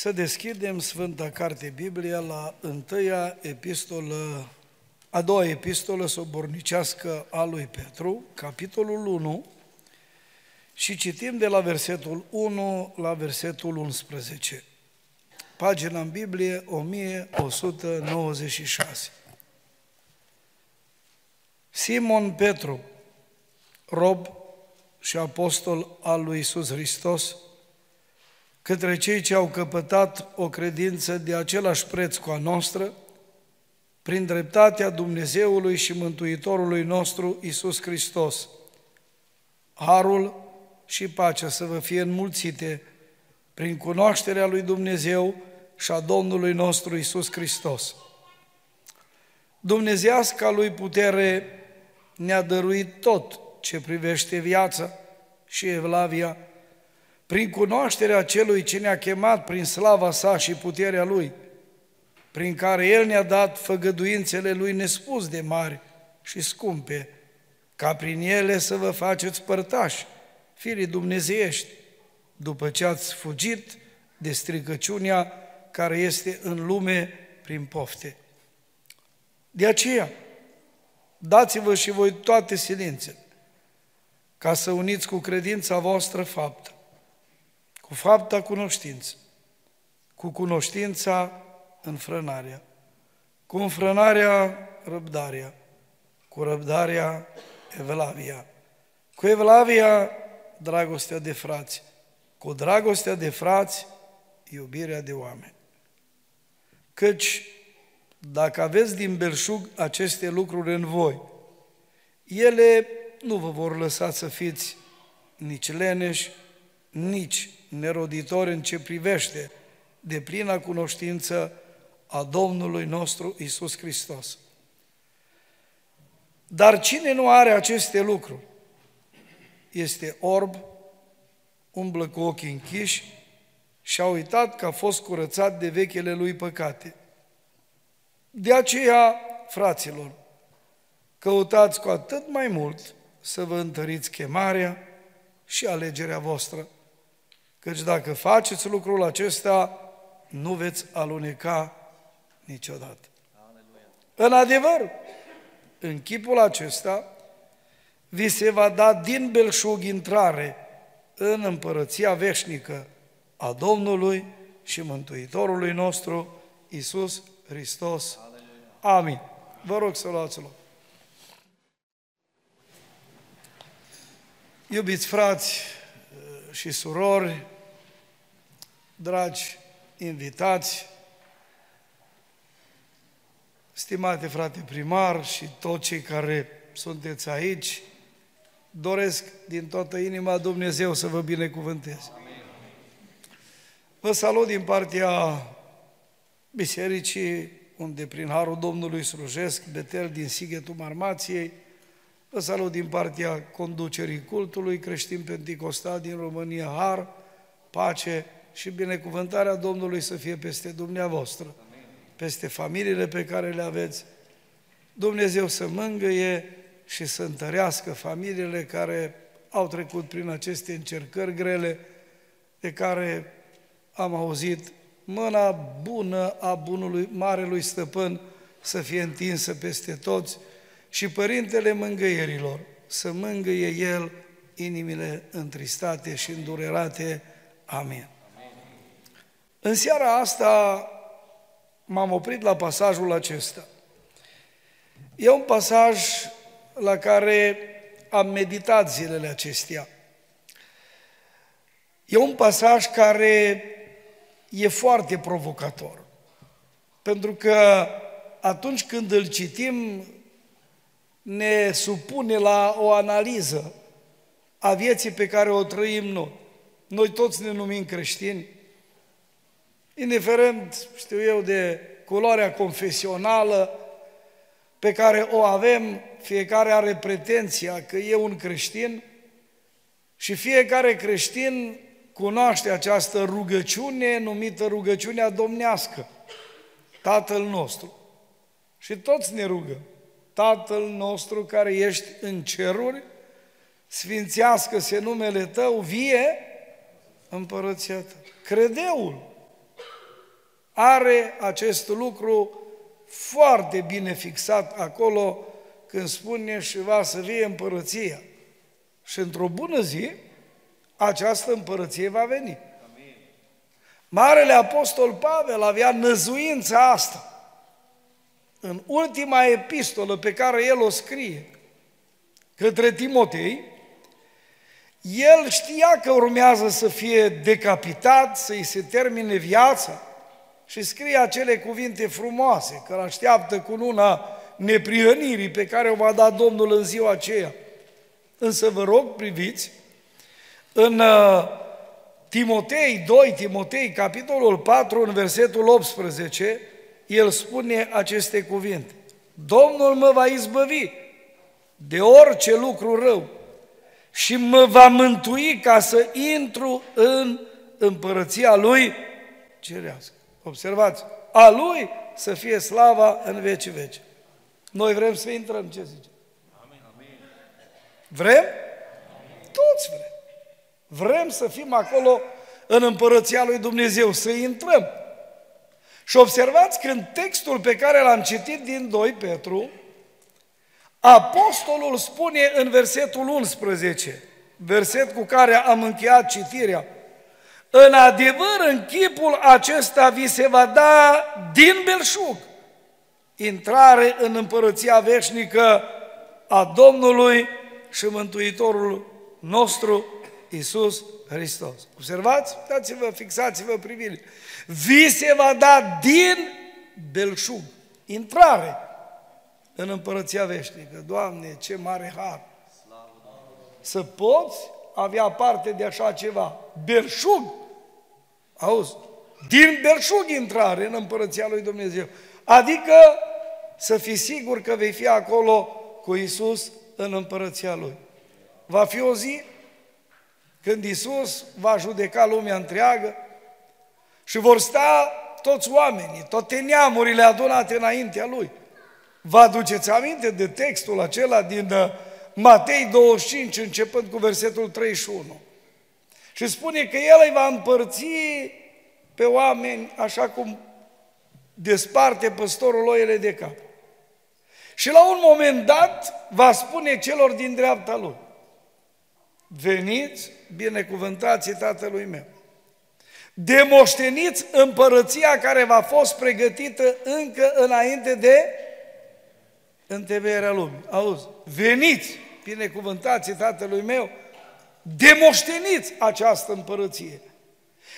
Să deschidem Sfânta Carte Biblia la întâia epistolă, a doua epistolă sobornicească a lui Petru, capitolul 1, și citim de la versetul 1 la versetul 11. Pagina în Biblie 1196. Simon Petru, rob și apostol al lui Isus Hristos, către cei ce au căpătat o credință de același preț cu a noastră, prin dreptatea Dumnezeului și Mântuitorului nostru Isus Hristos. Harul și pacea să vă fie înmulțite prin cunoașterea lui Dumnezeu și a Domnului nostru Isus Hristos. Dumnezeasca lui putere ne-a dăruit tot ce privește viața și evlavia, prin cunoașterea celui ce ne-a chemat prin slava sa și puterea lui, prin care El ne-a dat făgăduințele Lui nespus de mari și scumpe, ca prin ele să vă faceți părtași, firii dumnezeiești, după ce ați fugit de stricăciunea care este în lume prin pofte. De aceea, dați-vă și voi toate silințele, ca să uniți cu credința voastră faptă, cu fapta cunoștință, cu cunoștința înfrânarea, cu înfrânarea răbdarea, cu răbdarea evlavia, cu evlavia dragostea de frați, cu dragostea de frați iubirea de oameni. Căci dacă aveți din belșug aceste lucruri în voi, ele nu vă vor lăsa să fiți nici leneși, nici neroditori în ce privește de plina cunoștință a Domnului nostru Isus Hristos. Dar cine nu are aceste lucruri este orb, umblă cu ochii închiși și a uitat că a fost curățat de vechele lui păcate. De aceea, fraților, căutați cu atât mai mult să vă întăriți chemarea și alegerea voastră, căci dacă faceți lucrul acesta, nu veți aluneca niciodată. Aleluia. În adevăr, în chipul acesta, vi se va da din belșug intrare în împărăția veșnică a Domnului și Mântuitorului nostru, Isus Hristos. Amin. Vă rog să luați loc. Iubiți frați uh, și surori, dragi invitați, stimate frate primar și toți cei care sunteți aici, doresc din toată inima Dumnezeu să vă binecuvânteze. Vă salut din partea bisericii, unde prin Harul Domnului slujesc, Betel din Sighetul Marmației, Vă salut din partea conducerii cultului creștin penticostal din România, har, pace și binecuvântarea Domnului să fie peste dumneavoastră, peste familiile pe care le aveți. Dumnezeu să mângâie și să întărească familiile care au trecut prin aceste încercări grele, de care am auzit mâna bună a bunului Marelui Stăpân să fie întinsă peste toți și Părintele Mângâierilor să mângâie El inimile întristate și îndurerate. Amin. În seara asta m-am oprit la pasajul acesta. E un pasaj la care am meditat zilele acestea. E un pasaj care e foarte provocator. Pentru că atunci când îl citim, ne supune la o analiză a vieții pe care o trăim noi. Noi toți ne numim creștini, indiferent, știu eu, de culoarea confesională pe care o avem, fiecare are pretenția că e un creștin și fiecare creștin cunoaște această rugăciune numită rugăciunea domnească, Tatăl nostru. Și toți ne rugăm. Tatăl nostru care ești în ceruri, sfințească-se numele Tău, vie împărăția Ta. Credeul are acest lucru foarte bine fixat acolo când spune și va să vie împărăția. Și într-o bună zi, această împărăție va veni. Marele Apostol Pavel avea năzuința asta. În ultima epistolă pe care el o scrie către Timotei, el știa că urmează să fie decapitat, să-i se termine viața și scrie acele cuvinte frumoase, că îl așteaptă cu luna neprihănirii pe care o va da Domnul în ziua aceea. Însă vă rog, priviți, în uh, Timotei 2, Timotei, capitolul 4, în versetul 18, el spune aceste cuvinte. Domnul mă va izbăvi de orice lucru rău și mă va mântui ca să intru în împărăția Lui cerească. Observați, a Lui să fie slava în veci veci. Noi vrem să intrăm, ce zice? Vrem? Toți vrem. Vrem să fim acolo în împărăția lui Dumnezeu, să intrăm. Și observați că în textul pe care l-am citit din 2 Petru, Apostolul spune în versetul 11, verset cu care am încheiat citirea, în adevăr, în chipul acesta vi se va da din belșug intrare în împărăția veșnică a Domnului și Mântuitorul nostru, Isus Hristos. Observați? Dați-vă, fixați-vă privirile. Vi se va da din belșug intrare în împărăția veșnică. Doamne, ce mare har! Să poți avea parte de așa ceva. Belșug! Auzi? Din belșug intrare în împărăția lui Dumnezeu. Adică să fii sigur că vei fi acolo cu Isus în împărăția Lui. Va fi o zi când Isus va judeca lumea întreagă și vor sta toți oamenii, toate neamurile adunate înaintea Lui. Vă aduceți aminte de textul acela din uh, Matei 25, începând cu versetul 31. Și spune că El îi va împărți pe oameni așa cum desparte păstorul oile de cap. Și la un moment dat va spune celor din dreapta lui, veniți, binecuvântați Tatălui meu, demoșteniți împărăția care v-a fost pregătită încă înainte de întemeierea lumii. Auzi, veniți, binecuvântați Tatălui meu, demoșteniți această împărăție.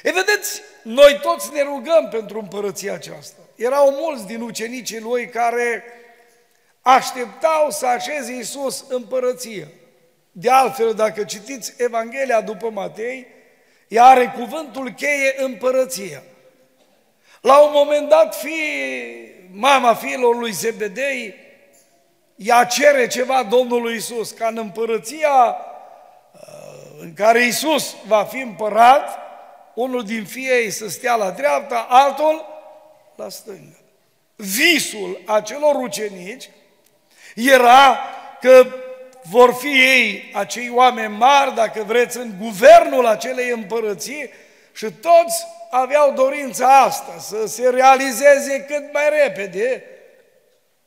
E vedeți, noi toți ne rugăm pentru împărăția aceasta. Erau mulți din ucenicii lui care așteptau să așeze Iisus împărăție. De altfel, dacă citiți Evanghelia după Matei, ea are cuvântul cheie împărăția. La un moment dat, fi, mama fiilor lui Zebedei, ea cere ceva Domnului Isus, ca în împărăția uh, în care Isus va fi împărat, unul din fiei să stea la dreapta, altul la stânga. Visul acelor ucenici era că vor fi ei, acei oameni mari, dacă vreți, în guvernul acelei împărății și toți aveau dorința asta, să se realizeze cât mai repede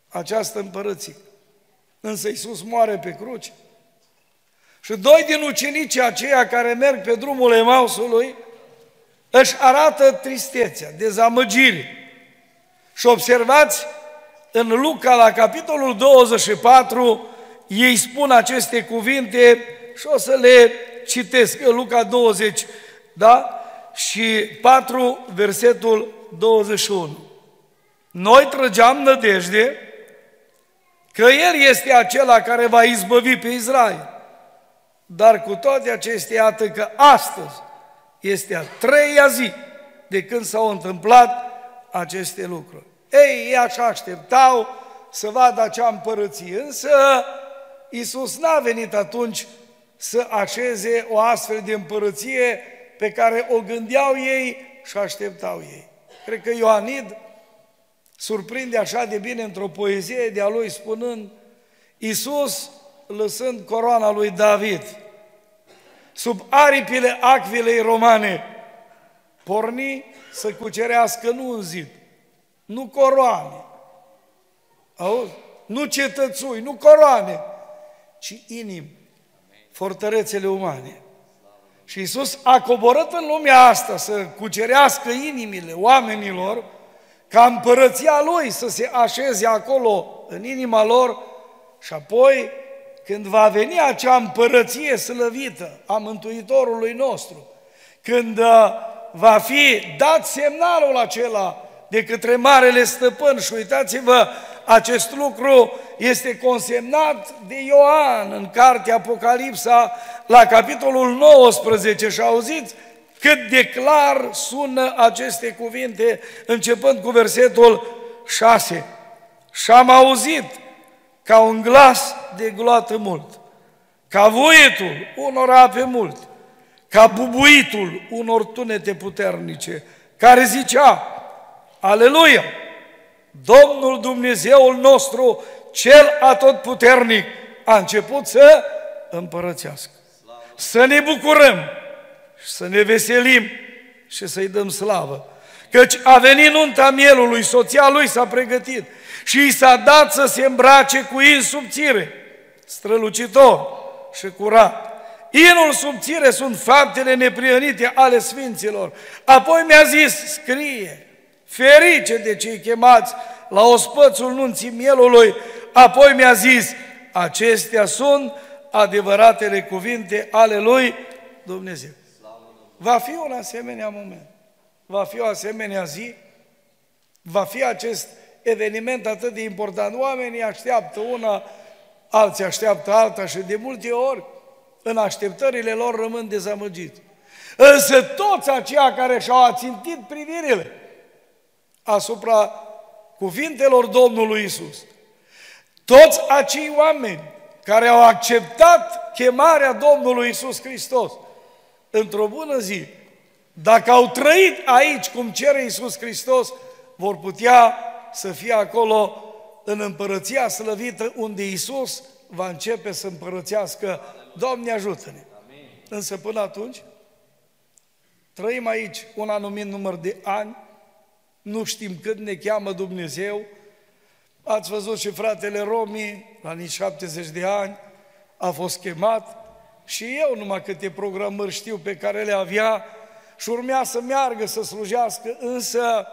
această împărăție. Însă Iisus moare pe cruce. Și doi din ucenicii aceia care merg pe drumul Emausului își arată tristețea, dezamăgire. Și observați în Luca, la capitolul 24, ei spun aceste cuvinte și o să le citesc, în Luca 20, da? Și 4, versetul 21. Noi trăgeam nădejde că El este acela care va izbăvi pe Israel. Dar cu toate acestea, iată că astăzi este a treia zi de când s-au întâmplat aceste lucruri. Ei, ei așa așteptau să vadă acea împărăție, însă Iisus n-a venit atunci să așeze o astfel de împărăție pe care o gândeau ei și așteptau ei. Cred că Ioanid surprinde așa de bine într-o poezie de-a lui spunând Iisus lăsând coroana lui David sub aripile acvilei romane porni să cucerească nu un zid, nu coroane, auzi? Nu cetățui, nu coroane, ci inimi, fortărețele umane. Și Iisus a coborât în lumea asta să cucerească inimile oamenilor, ca împărăția Lui să se așeze acolo în inima lor și apoi când va veni acea împărăție slăvită a Mântuitorului nostru, când uh, va fi dat semnalul acela de către Marele Stăpân și uitați-vă, acest lucru este consemnat de Ioan în cartea Apocalipsa la capitolul 19 și auziți cât de clar sună aceste cuvinte începând cu versetul 6. Și am auzit ca un glas de gloată mult, ca vuietul unor ape mult, ca bubuitul unor tunete puternice, care zicea, Aleluia! Domnul Dumnezeul nostru, Cel Atotputernic, a început să împărățească. Să ne bucurăm și să ne veselim și să-i dăm slavă. Căci a venit nunta mielului, soția lui s-a pregătit și i s-a dat să se îmbrace cu in subțire, strălucitor și curat. Inul subțire sunt faptele neprionite ale Sfinților. Apoi mi-a zis, scrie, ferice de cei chemați la ospățul nunții mielului. Apoi mi-a zis, acestea sunt adevăratele cuvinte ale lui Dumnezeu. Va fi un asemenea moment, va fi o asemenea zi, va fi acest eveniment atât de important. Oamenii așteaptă una, alții așteaptă alta și de multe ori în așteptările lor rămân dezamăgiți. Însă toți aceia care și-au ațintit privirile asupra cuvintelor Domnului Isus, toți acei oameni care au acceptat chemarea Domnului Isus Hristos, într-o bună zi, dacă au trăit aici cum cere Isus Hristos, vor putea să fie acolo în împărăția slăvită unde Isus va începe să împărățească. Doamne ajută-ne! Însă până atunci, trăim aici un anumit număr de ani, nu știm cât ne cheamă Dumnezeu, ați văzut și fratele Romi, la nici 70 de ani, a fost chemat și eu numai câte programări știu pe care le avea și urmea să meargă să slujească, însă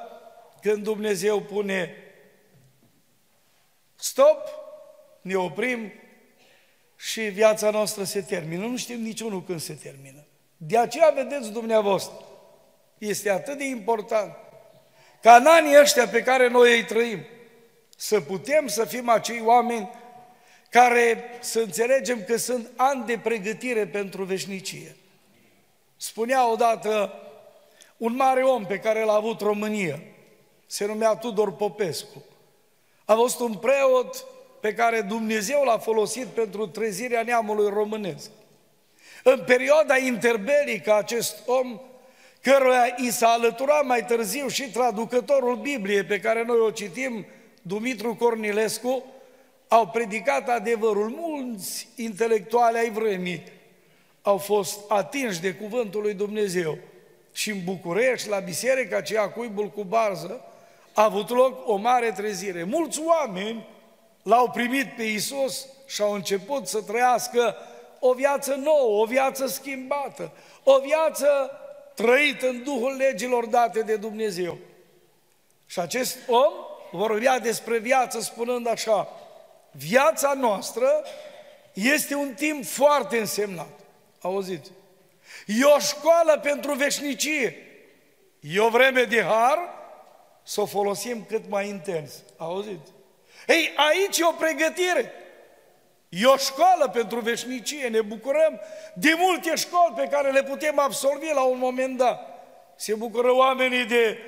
când Dumnezeu pune stop, ne oprim și viața noastră se termină. Nu știm niciunul când se termină. De aceea, vedeți dumneavoastră, este atât de important ca în anii ăștia pe care noi îi trăim, să putem să fim acei oameni care să înțelegem că sunt ani de pregătire pentru veșnicie. Spunea odată un mare om pe care l-a avut România, se numea Tudor Popescu. A fost un preot pe care Dumnezeu l-a folosit pentru trezirea neamului românesc. În perioada interbelică acest om, căruia i s-a alăturat mai târziu și traducătorul Bibliei pe care noi o citim, Dumitru Cornilescu, au predicat adevărul. Mulți intelectuali ai vremii au fost atinși de cuvântul lui Dumnezeu. Și în București, la biserica aceea cuibul cu barză, a avut loc o mare trezire. Mulți oameni l-au primit pe Isus și au început să trăiască o viață nouă, o viață schimbată, o viață trăită în Duhul legilor date de Dumnezeu. Și acest om vorbea despre viață spunând așa, viața noastră este un timp foarte însemnat. Auziți? E o școală pentru veșnicie. E o vreme de har să o folosim cât mai intens. Auziți? Ei, aici e o pregătire. E o școală pentru veșnicie. Ne bucurăm de multe școli pe care le putem absolvi la un moment dat. Se bucură oamenii de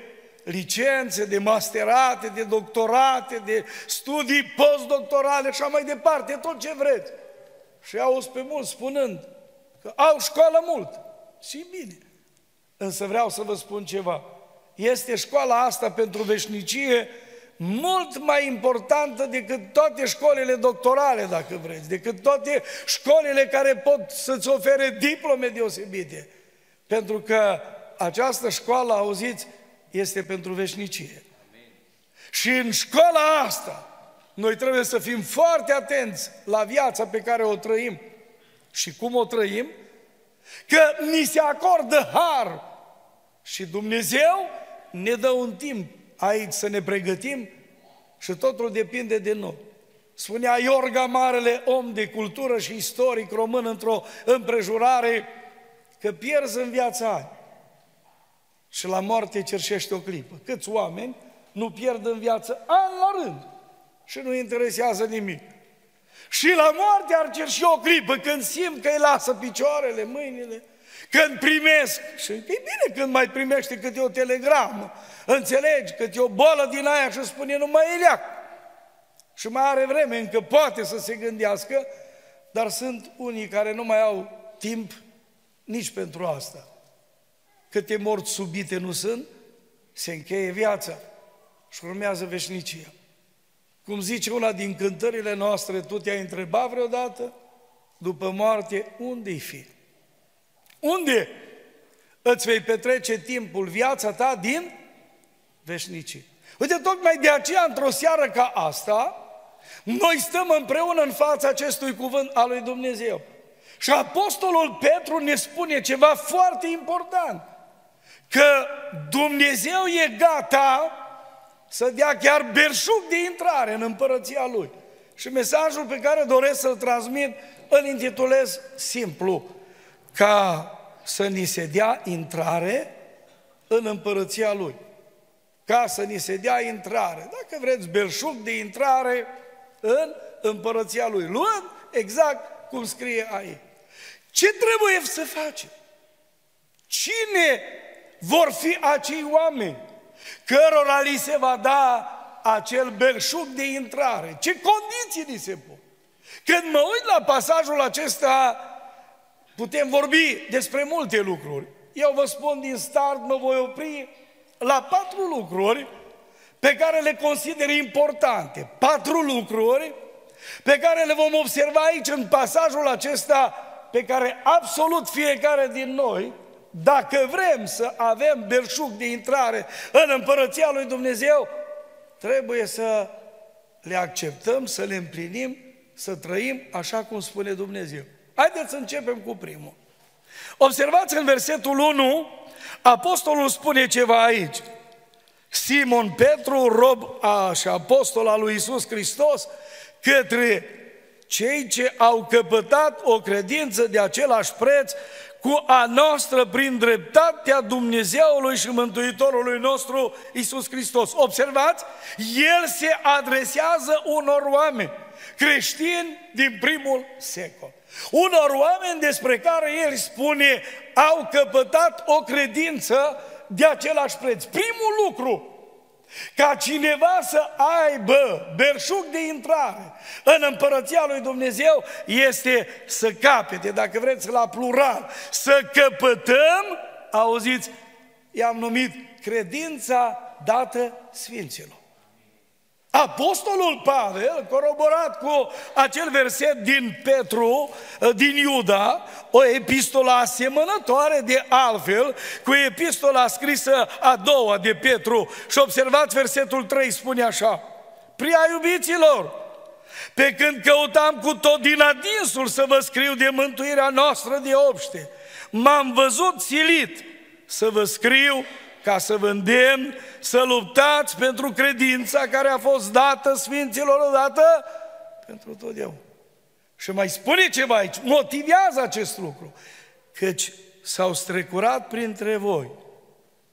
licențe, de masterate, de doctorate, de studii postdoctorale și așa mai departe, tot ce vreți. Și auzi pe mulți spunând că au școală mult. Și bine. Însă vreau să vă spun ceva. Este școala asta pentru veșnicie mult mai importantă decât toate școlile doctorale, dacă vreți, decât toate școlile care pot să-ți ofere diplome deosebite. Pentru că această școală, auziți, este pentru veșnicie. Și în școala asta, noi trebuie să fim foarte atenți la viața pe care o trăim și cum o trăim, că ni se acordă har și Dumnezeu ne dă un timp aici să ne pregătim și totul depinde de noi. Spunea Iorga Marele, om de cultură și istoric român într-o împrejurare, că pierzi în viața ani și la moarte cerșește o clipă. Câți oameni nu pierd în viață an la rând și nu interesează nimic. Și la moarte ar cerși o clipă când simt că îi lasă picioarele, mâinile, când primesc, și e bine când mai primește câte o telegramă, înțelegi, câte o bolă din aia și spune nu mai e Și mai are vreme, încă poate să se gândească, dar sunt unii care nu mai au timp nici pentru asta. Câte morți subite nu sunt, se încheie viața și urmează veșnicia. Cum zice una din cântările noastre, tu te-ai întrebat vreodată, după moarte, unde-i fi? Unde îți vei petrece timpul, viața ta din veșnicie? Uite, tocmai de aceea, într-o seară ca asta, noi stăm împreună în fața acestui cuvânt al lui Dumnezeu. Și Apostolul Petru ne spune ceva foarte important, că Dumnezeu e gata să dea chiar berșug de intrare în împărăția Lui. Și mesajul pe care doresc să-l transmit îl intitulez simplu, ca să ni se dea intrare în împărăția Lui. Ca să ni se dea intrare, dacă vreți, belșug de intrare în împărăția Lui. Luând exact cum scrie aici. Ce trebuie să facem? Cine vor fi acei oameni cărora li se va da acel belșug de intrare? Ce condiții li se pun? Când mă uit la pasajul acesta, putem vorbi despre multe lucruri. Eu vă spun din start, mă voi opri la patru lucruri pe care le consider importante. Patru lucruri pe care le vom observa aici în pasajul acesta pe care absolut fiecare din noi, dacă vrem să avem belșug de intrare în împărăția lui Dumnezeu, trebuie să le acceptăm, să le împlinim, să trăim așa cum spune Dumnezeu. Haideți să începem cu primul. Observați în versetul 1, apostolul spune ceva aici. Simon Petru, rob a, și apostol al lui Isus Hristos, către cei ce au căpătat o credință de același preț cu a noastră prin dreptatea Dumnezeului și Mântuitorului nostru Isus Hristos. Observați, El se adresează unor oameni creștini din primul secol. Unor oameni despre care El spune au căpătat o credință de același preț. Primul lucru ca cineva să aibă berșug de intrare în împărăția lui Dumnezeu este să capete, dacă vreți la plural, să căpătăm, auziți, i-am numit credința dată Sfinților. Apostolul Pavel, coroborat cu acel verset din Petru, din Iuda, o epistolă asemănătoare de altfel cu epistola scrisă a doua de Petru. Și observați versetul 3, spune așa, Pria iubiților, pe când căutam cu tot din adinsul să vă scriu de mântuirea noastră de obște, m-am văzut silit să vă scriu ca să vă îndemn să luptați pentru credința care a fost dată Sfinților odată pentru totdeauna. Și mai spune ceva aici, motivează acest lucru, căci s-au strecurat printre voi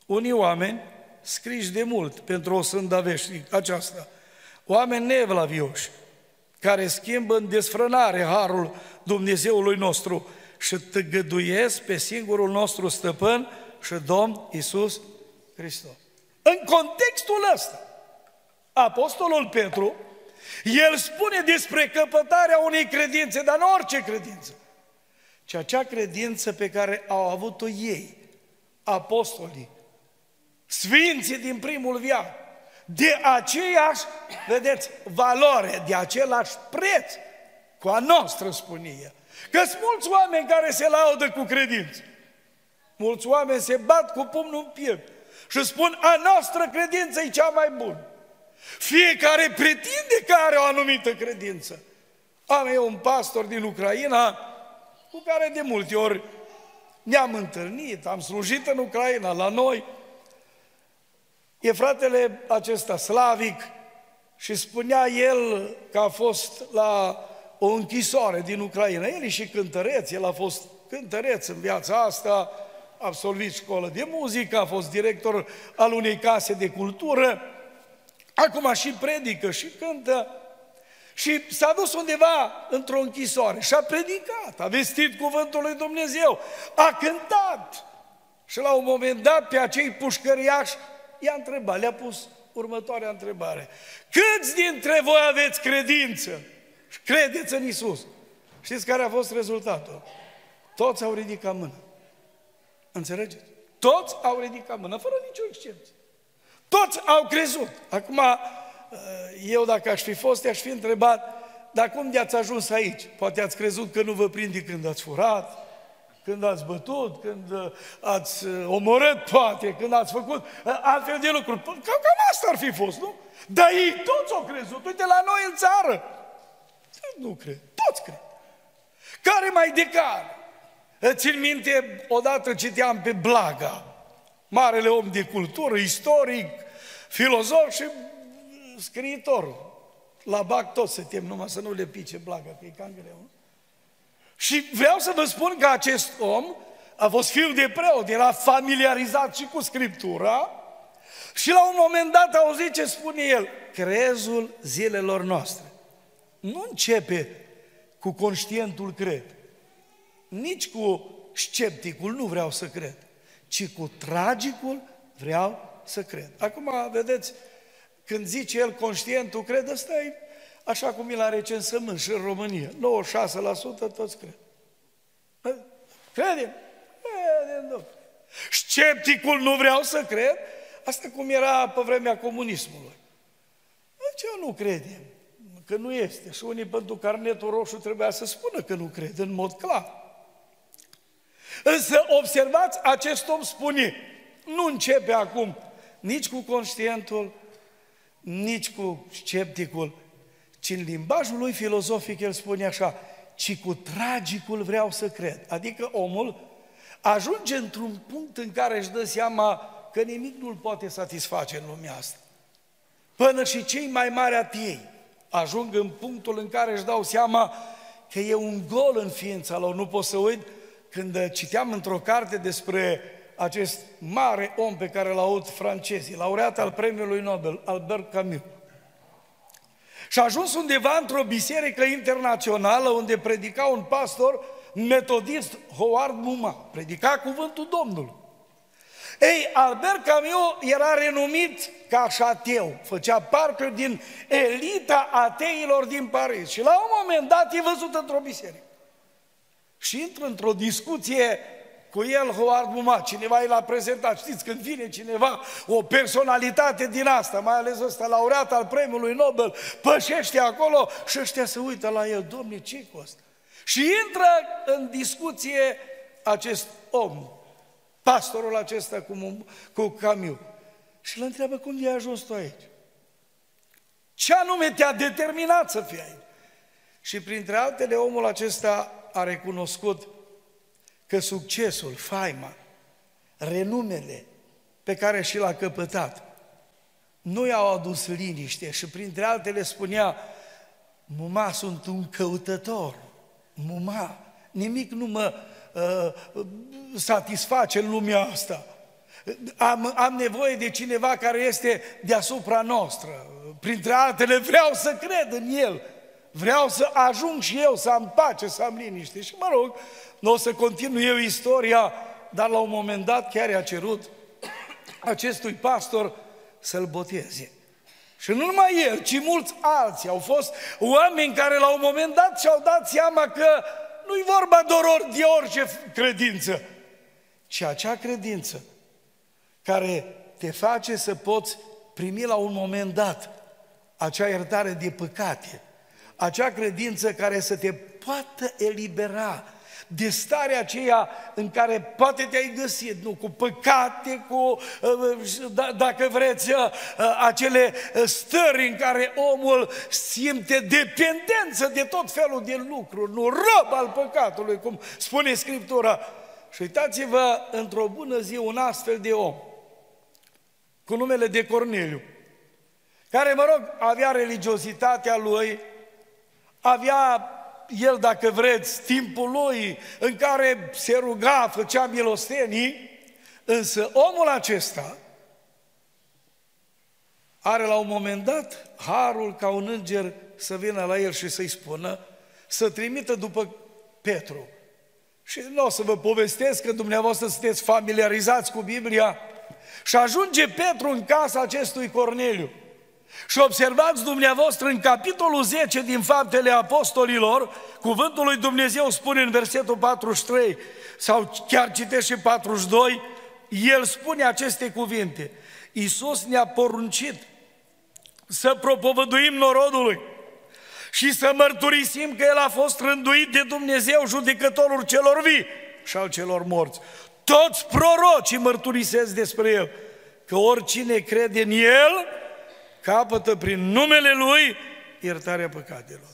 unii oameni scriși de mult pentru o sânda veșnică aceasta, oameni nevlavioși, care schimbă în desfrânare harul Dumnezeului nostru și tăgăduiesc pe singurul nostru stăpân și Domn Isus Hristos. În contextul ăsta, Apostolul Petru, el spune despre căpătarea unei credințe, dar nu orice credință, ci acea credință pe care au avut-o ei, apostolii, sfinții din primul viac, de aceeași, vedeți, valoare, de același preț cu a noastră, spune el. Că sunt mulți oameni care se laudă cu credință. Mulți oameni se bat cu pumnul în piept și spun, a noastră credință e cea mai bună. Fiecare pretinde că are o anumită credință. Am eu un pastor din Ucraina cu care de multe ori ne-am întâlnit, am slujit în Ucraina, la noi. E fratele acesta slavic și spunea el că a fost la o închisoare din Ucraina. El e și cântăreț, el a fost cântăreț în viața asta, a absolvit școală de muzică, a fost director al unei case de cultură, acum și predică și cântă. Și s-a dus undeva într-o închisoare și a predicat, a vestit cuvântul lui Dumnezeu, a cântat. Și la un moment dat pe acei pușcăriași i-a întrebat, le-a pus următoarea întrebare. Câți dintre voi aveți credință? Și credeți în Isus. Știți care a fost rezultatul? Toți au ridicat mână. Înțelegeți? Toți au ridicat mână, fără nicio excepție. Toți au crezut. Acum, eu dacă aș fi fost, aș fi întrebat, dar cum de-ați ajuns aici? Poate ați crezut că nu vă prinde când ați furat, când ați bătut, când uh, ați uh, omorât, poate, când ați făcut uh, altfel de lucruri. Cam, cam asta ar fi fost, nu? Dar ei toți au crezut. Uite, la noi în țară. Nu cred. Toți cred. Care mai de care? Țin minte, odată citeam pe Blaga, marele om de cultură, istoric, filozof și scriitor. La bac toți se tem, numai să nu le pice Blaga, că e cam greu. Și vreau să vă spun că acest om a fost fiu de preot, era familiarizat și cu Scriptura și la un moment dat auzit ce spune el, crezul zilelor noastre. Nu începe cu conștientul cred, nici cu scepticul nu vreau să cred, ci cu tragicul vreau să cred. Acum, vedeți, când zice el conștientul cred, ăsta e așa cum e la recensământ și în România. 96% toți cred. Credem? Credem, domnule. Scepticul nu vreau să cred? Asta cum era pe vremea comunismului. De ce nu credem? Că nu este. Și unii pentru carnetul roșu trebuia să spună că nu cred, în mod clar. Însă observați, acest om spune, nu începe acum nici cu conștientul, nici cu scepticul, ci în limbajul lui filozofic el spune așa, ci cu tragicul vreau să cred. Adică omul ajunge într-un punct în care își dă seama că nimic nu-l poate satisface în lumea asta. Până și cei mai mari atei ajung în punctul în care își dau seama că e un gol în ființa lor. Nu pot să uit când citeam într-o carte despre acest mare om pe care l aud francezii, laureat al premiului Nobel, Albert Camus. Și a ajuns undeva într-o biserică internațională unde predica un pastor metodist, Howard Muma, predica cuvântul Domnului. Ei, Albert Camus era renumit ca și șateu, făcea parte din elita ateilor din Paris și la un moment dat e văzut într-o biserică. Și intră într-o discuție cu el Howard Muma, cineva l-a prezentat, știți, când vine cineva, o personalitate din asta, mai ales ăsta laureat al premiului Nobel, pășește acolo și ăștia se uită la el, domne, ce cu asta? Și intră în discuție acest om, pastorul acesta cu, cu Camiu, și îl întreabă cum de-ai ajuns tu aici? Ce anume te-a determinat să fii aici? Și printre altele, omul acesta a recunoscut că succesul, faima, renumele pe care și l-a căpătat, nu i-au adus liniște și printre altele spunea, muma sunt un căutător, muma, nimic nu mă uh, satisface în lumea asta. Am, am nevoie de cineva care este deasupra noastră. Printre altele vreau să cred în El. Vreau să ajung și eu să am pace, să am liniște. Și mă rog, nu o să continui eu istoria, dar la un moment dat chiar i-a cerut acestui pastor să-l boteze. Și nu numai el, ci mulți alții. Au fost oameni care la un moment dat și-au dat seama că nu-i vorba doar de orice credință, ci acea credință care te face să poți primi la un moment dat acea iertare de păcate, acea credință care să te poată elibera de starea aceea în care poate te-ai găsit, nu, cu păcate, cu, uh, da, dacă vreți, uh, acele stări în care omul simte dependență de tot felul de lucruri, nu, rob al păcatului, cum spune Scriptura. Și uitați-vă, într-o bună zi, un astfel de om, cu numele de Corneliu, care, mă rog, avea religiozitatea lui, avea el, dacă vreți, timpul lui în care se ruga, făcea milostenii, însă omul acesta are la un moment dat harul ca un înger să vină la el și să-i spună să trimită după Petru. Și nu o să vă povestesc că dumneavoastră sunteți familiarizați cu Biblia. Și ajunge Petru în casa acestui Corneliu. Și observați dumneavoastră în capitolul 10 din Faptele Apostolilor, cuvântul lui Dumnezeu spune în versetul 43, sau chiar citește și 42, el spune aceste cuvinte. Iisus ne-a poruncit să propovăduim norodului și să mărturisim că El a fost rânduit de Dumnezeu judecătorul celor vii și al celor morți. Toți prorocii mărturisesc despre El, că oricine crede în El, capătă prin numele Lui iertarea păcatelor.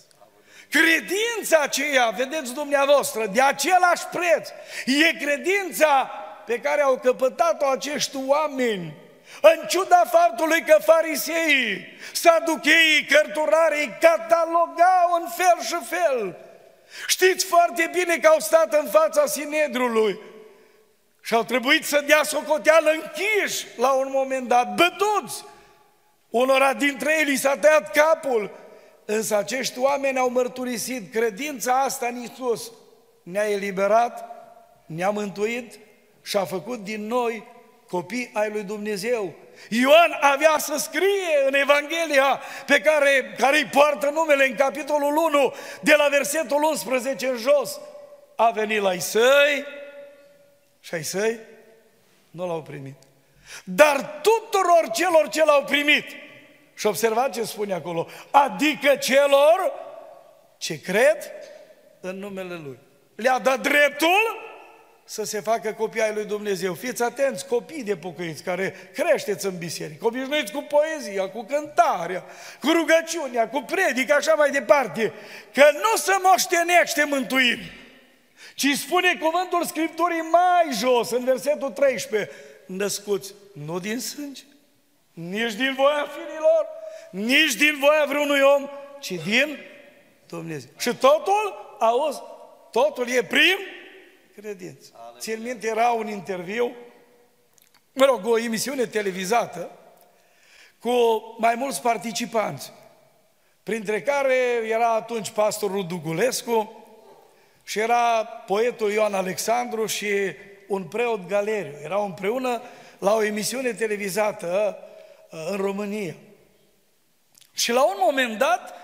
Credința aceea, vedeți dumneavoastră, de același preț, e credința pe care au căpătat-o acești oameni, în ciuda faptului că fariseii, saducheii, cărturarii catalogau în fel și fel. Știți foarte bine că au stat în fața Sinedrului și au trebuit să dea socoteală închiși la un moment dat, bătuți, Unora dintre ei s-a tăiat capul, însă acești oameni au mărturisit credința asta în Isus. Ne-a eliberat, ne-a mântuit și a făcut din noi copii ai lui Dumnezeu. Ioan avea să scrie în Evanghelia pe care, care îi poartă numele în capitolul 1, de la versetul 11 în jos. A venit la săi și ai săi nu l-au primit. Dar tuturor celor ce l-au primit, și observați ce spune acolo, adică celor ce cred în numele Lui. Le-a dat dreptul să se facă copii ai lui Dumnezeu. Fiți atenți, copii de pocăiți care creșteți în biserică, obișnuiți cu poezia, cu cântarea, cu rugăciunea, cu predica, așa mai departe, că nu se moștenește mântuiri, ci spune cuvântul Scripturii mai jos, în versetul 13, născuți nu din sânge, nici din voia firilor, nici din voia vreunui om, ci din Dumnezeu. Și totul, auzi, totul e prim credință. Țin minte, era un interviu, mă rog, o emisiune televizată, cu mai mulți participanți, printre care era atunci pastorul Dugulescu și era poetul Ioan Alexandru și un preot Galeriu. Erau împreună la o emisiune televizată uh, în România. Și la un moment dat,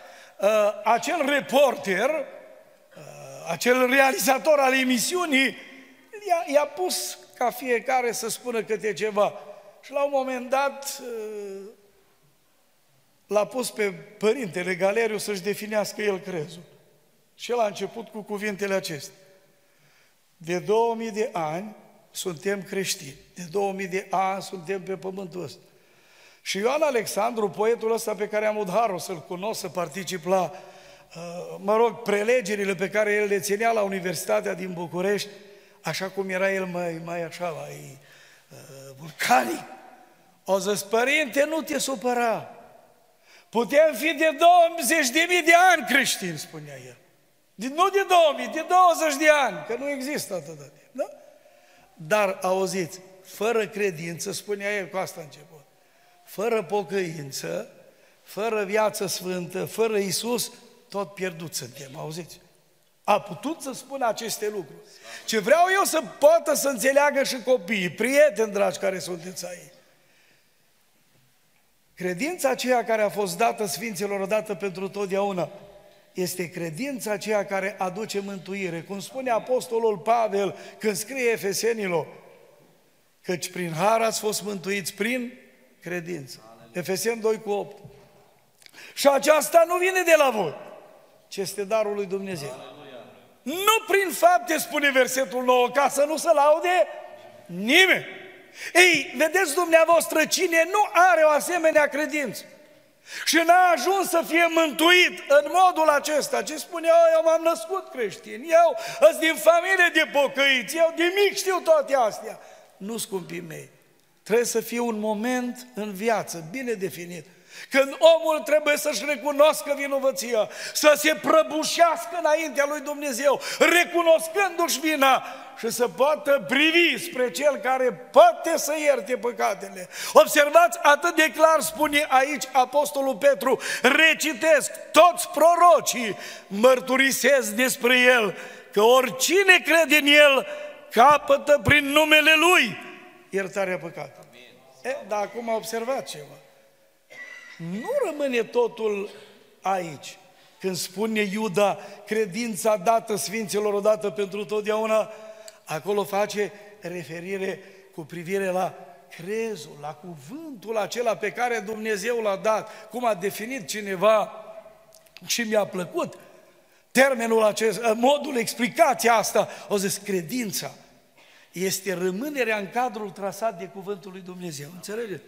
uh, acel reporter, uh, acel realizator al emisiunii, i-a, i-a pus ca fiecare să spună câte ceva. Și la un moment dat l-a pus pe părintele Galeriu să-și definească el crezul. Și el a început cu cuvintele acestea. De 2000 de ani suntem creștini. De 2000 de ani suntem pe pământul ăsta. Și Ioan Alexandru, poetul ăsta pe care am avut harul să-l cunosc, să particip la, uh, mă rog, prelegerile pe care el le ținea la Universitatea din București, așa cum era el mai, mai așa, mai uh, vulcanic. O zis, părinte, nu te supăra. Putem fi de 20 de mii de ani creștini, spunea el. De, nu de 2000, de 20 de ani, că nu există atât de da? Dar, auziți, fără credință, spunea el cu asta început, fără pocăință, fără viață sfântă, fără Isus, tot pierdut suntem, auziți? A putut să spună aceste lucruri. Ce vreau eu să poată să înțeleagă și copiii, prieteni dragi care sunteți aici. Credința aceea care a fost dată Sfinților odată pentru totdeauna, este credința aceea care aduce mântuire. Cum spune Apostolul Pavel când scrie Efesenilor, căci prin har ați fost mântuiți prin credință. Efeseni 2 cu 8. Și aceasta nu vine de la voi, ci este darul lui Dumnezeu. Nu prin fapte, spune versetul 9, ca să nu se laude nimeni. Ei, vedeți dumneavoastră, cine nu are o asemenea credință și n-a ajuns să fie mântuit în modul acesta, ce spune, eu m-am născut creștin, eu sunt din familie de pocăiți, eu de mic știu toate astea. Nu, scumpii mei, trebuie să fie un moment în viață bine definit. Când omul trebuie să-și recunoască vinovăția, să se prăbușească înaintea lui Dumnezeu, recunoscându-și vina și să poată privi spre Cel care poate să ierte păcatele. Observați, atât de clar spune aici Apostolul Petru, recitesc, toți prorocii mărturisesc despre El, că oricine crede în El capătă prin numele Lui iertarea păcatelor. E, dar acum observați ceva nu rămâne totul aici. Când spune Iuda, credința dată Sfinților odată pentru totdeauna, acolo face referire cu privire la crezul, la cuvântul acela pe care Dumnezeu l-a dat, cum a definit cineva și mi-a plăcut termenul acesta, modul, explicația asta, o zis, credința este rămânerea în cadrul trasat de cuvântul lui Dumnezeu. Înțelegeți?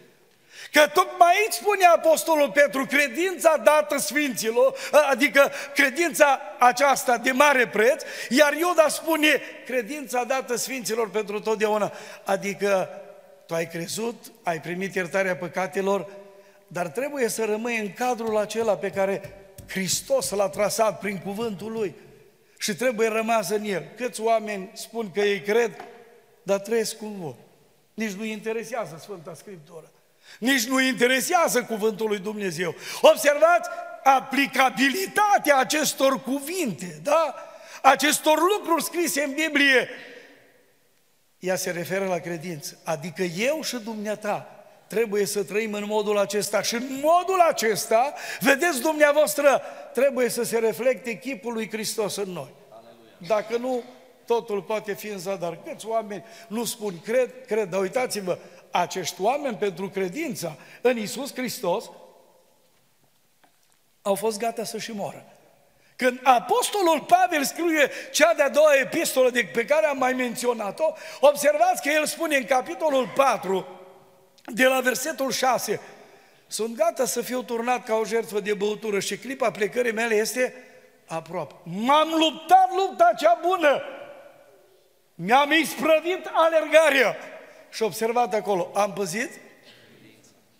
Că tocmai aici spune Apostolul Petru, credința dată Sfinților, adică credința aceasta de mare preț, iar Iuda spune credința dată Sfinților pentru totdeauna, adică tu ai crezut, ai primit iertarea păcatelor, dar trebuie să rămâi în cadrul acela pe care Hristos l-a trasat prin cuvântul Lui și trebuie rămas în el. Câți oameni spun că ei cred, dar trăiesc cum vor. Nici nu interesează Sfânta Scriptură. Nici nu interesează cuvântul lui Dumnezeu. Observați aplicabilitatea acestor cuvinte, da? Acestor lucruri scrise în Biblie. Ea se referă la credință. Adică eu și dumneata trebuie să trăim în modul acesta și în modul acesta, vedeți dumneavoastră, trebuie să se reflecte chipul lui Hristos în noi. Dacă nu, totul poate fi în zadar. Câți oameni nu spun cred, cred, dar uitați-vă, acești oameni pentru credința în Isus Hristos au fost gata să și moară. Când Apostolul Pavel scrie cea de-a doua epistolă de pe care am mai menționat-o, observați că el spune în capitolul 4, de la versetul 6, sunt gata să fiu turnat ca o jertfă de băutură și clipa plecării mele este aproape. M-am luptat lupta cea bună, mi-am isprăvit alergarea și observat acolo, am păzit?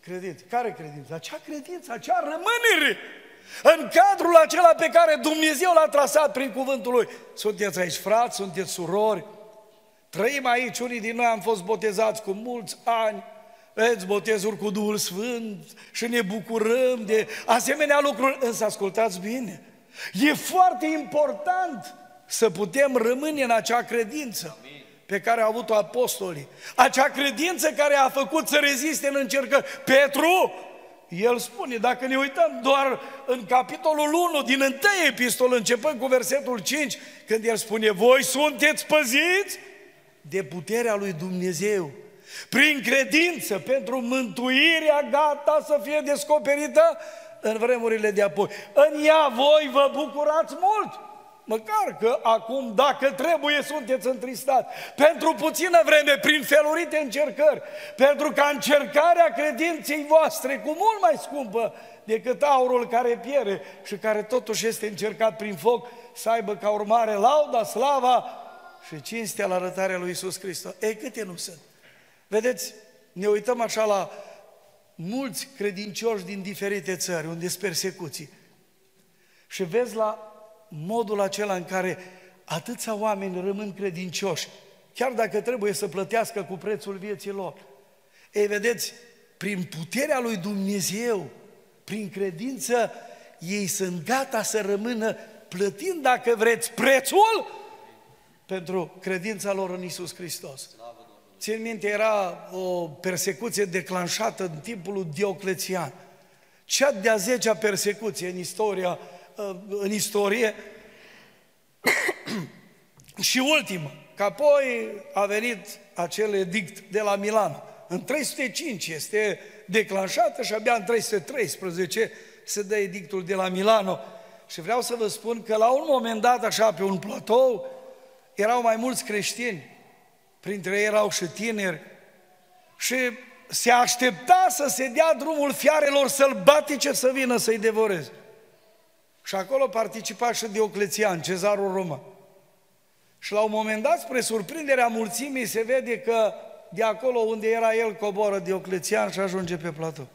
Credință. Care credință? Acea credință, acea rămânere în cadrul acela pe care Dumnezeu l-a trasat prin cuvântul Lui. Sunteți aici frați, sunteți surori, trăim aici, unii din noi am fost botezați cu mulți ani, veți botezuri cu Duhul Sfânt și ne bucurăm de asemenea lucruri, însă ascultați bine, e foarte important să putem rămâne în acea credință. Amin pe care au avut-o apostolii, acea credință care a făcut să reziste în încercări. Petru, el spune, dacă ne uităm doar în capitolul 1 din întâi epistol, începând cu versetul 5, când el spune, voi sunteți păziți de puterea lui Dumnezeu, prin credință, pentru mântuirea gata să fie descoperită în vremurile de apoi. În ea voi vă bucurați mult. Măcar că acum, dacă trebuie, sunteți întristați. Pentru puțină vreme, prin felurite încercări, pentru ca încercarea credinței voastre, cu mult mai scumpă decât aurul care piere și care totuși este încercat prin foc, să aibă ca urmare lauda, slava și cinstea la arătarea lui Isus Hristos. Ei, câte nu sunt? Vedeți, ne uităm așa la mulți credincioși din diferite țări, unde sunt persecuții. Și vezi la modul acela în care atâția oameni rămân credincioși, chiar dacă trebuie să plătească cu prețul vieții lor. Ei, vedeți, prin puterea lui Dumnezeu, prin credință, ei sunt gata să rămână plătind, dacă vreți, prețul pentru credința lor în Isus Hristos. Țin minte, era o persecuție declanșată în timpul lui Dioclețian. Cea de-a zecea persecuție în istoria Uh, în istorie. și ultimă, că apoi a venit acel edict de la Milan. În 305 este declanșată și abia în 313 se dă edictul de la Milano. Și vreau să vă spun că la un moment dat, așa, pe un platou, erau mai mulți creștini, printre ei erau și tineri, și se aștepta să se dea drumul fiarelor sălbatice să vină să-i devoreze. Și acolo participa și Dioclețian, cezarul roman. Și la un moment dat, spre surprinderea mulțimii, se vede că de acolo unde era el coboră Dioclețian și ajunge pe platou.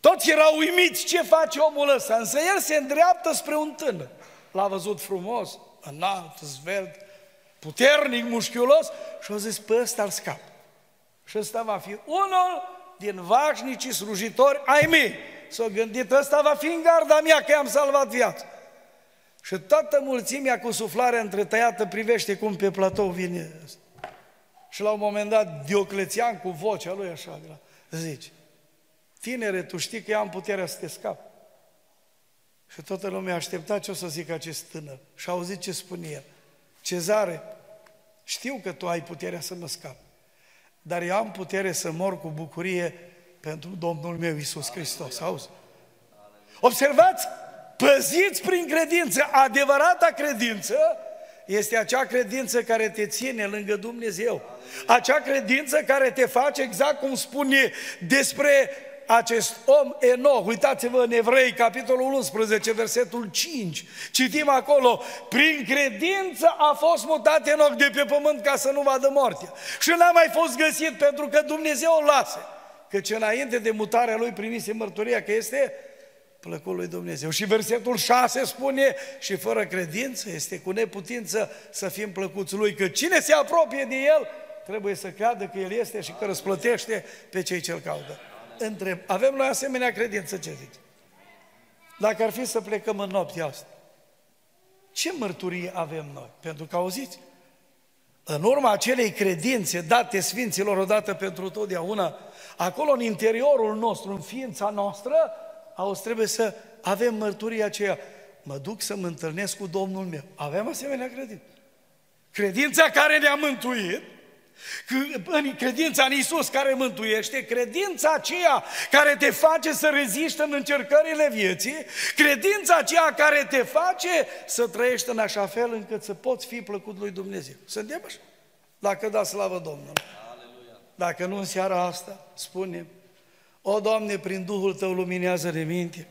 Toți erau uimiți ce face omul ăsta, însă el se îndreaptă spre un tânăr. L-a văzut frumos, înalt, zvelt, puternic, mușchiulos și a zis, pe ăsta îl scap. Și ăsta va fi unul din vașnicii slujitori ai mei. S-a gândit, ăsta va fi în garda mea că i-am salvat viața. Și toată mulțimea cu suflarea întretăiată privește cum pe platou vine ăsta. Și la un moment dat Dioclețian cu vocea lui așa, zice, tinere, tu știi că eu am puterea să te scap. Și toată lumea aștepta ce o să zică acest tânăr. Și a auzit ce spune el. Cezare, știu că tu ai puterea să mă scap, dar eu am putere să mor cu bucurie pentru Domnul meu Isus Hristos. Auzi? Observați, păziți prin credință, adevărata credință este acea credință care te ține lângă Dumnezeu. Acea credință care te face exact cum spune despre acest om Enoch, uitați-vă în Evrei, capitolul 11, versetul 5, citim acolo, prin credință a fost mutat Enoch de pe pământ ca să nu vadă moartea. Și n-a mai fost găsit pentru că Dumnezeu o lasă. Căci înainte de mutarea lui primise mărturia că este plăcut lui Dumnezeu. Și versetul 6 spune, și fără credință este cu neputință să fim plăcuți lui, că cine se apropie de el trebuie să creadă că el este și că răsplătește pe cei ce-l caută întreb, avem noi asemenea credință, ce zici? Dacă ar fi să plecăm în noaptea asta, ce mărturie avem noi? Pentru că auziți, în urma acelei credințe date Sfinților odată pentru totdeauna, acolo în interiorul nostru, în ființa noastră, auzi, trebuie să avem mărturia aceea. Mă duc să mă întâlnesc cu Domnul meu. Avem asemenea credință. Credința care ne-a mântuit, în credința în Isus care mântuiește, credința aceea care te face să reziști în încercările vieții, credința aceea care te face să trăiești în așa fel încât să poți fi plăcut lui Dumnezeu. Suntem așa? Dacă da slavă Domnului. Dacă nu în seara asta, spune O, Doamne, prin Duhul Tău luminează-ne minte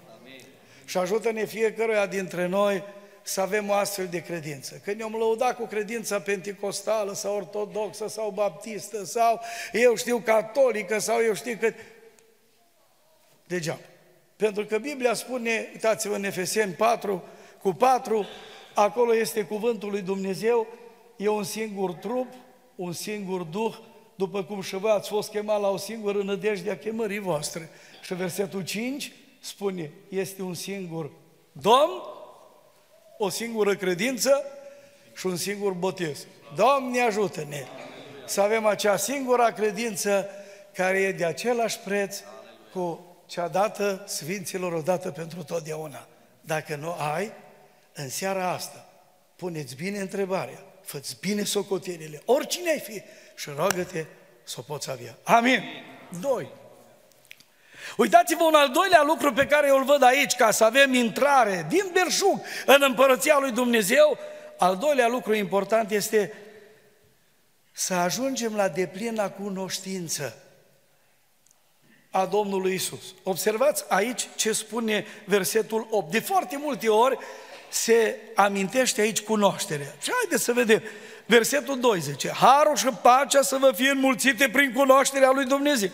și ajută-ne fiecăruia dintre noi să avem o astfel de credință. Când ne-am lăudat cu credința pentecostală sau ortodoxă sau baptistă sau eu știu catolică sau eu știu că... Degeaba. Pentru că Biblia spune, uitați-vă în Efeseni 4, cu 4, acolo este cuvântul lui Dumnezeu, e un singur trup, un singur duh, după cum și voi ați fost chemat la o singură nădejde a chemării voastre. Și versetul 5 spune, este un singur Domn, o singură credință și un singur botez. Doamne ajută-ne să avem acea singură credință care e de același preț cu cea dată Sfinților odată pentru totdeauna. Dacă nu ai, în seara asta, puneți bine întrebarea, fă bine socotelile, oricine ai fi, și rogă-te să o poți avea. Amin. Doi. Uitați-vă un al doilea lucru pe care eu îl văd aici, ca să avem intrare din berșug în împărăția lui Dumnezeu. Al doilea lucru important este să ajungem la deplina cunoștință a Domnului Isus. Observați aici ce spune versetul 8. De foarte multe ori se amintește aici cunoașterea. Și haideți să vedem. Versetul 12. Harul și pacea să vă fie înmulțite prin cunoașterea lui Dumnezeu.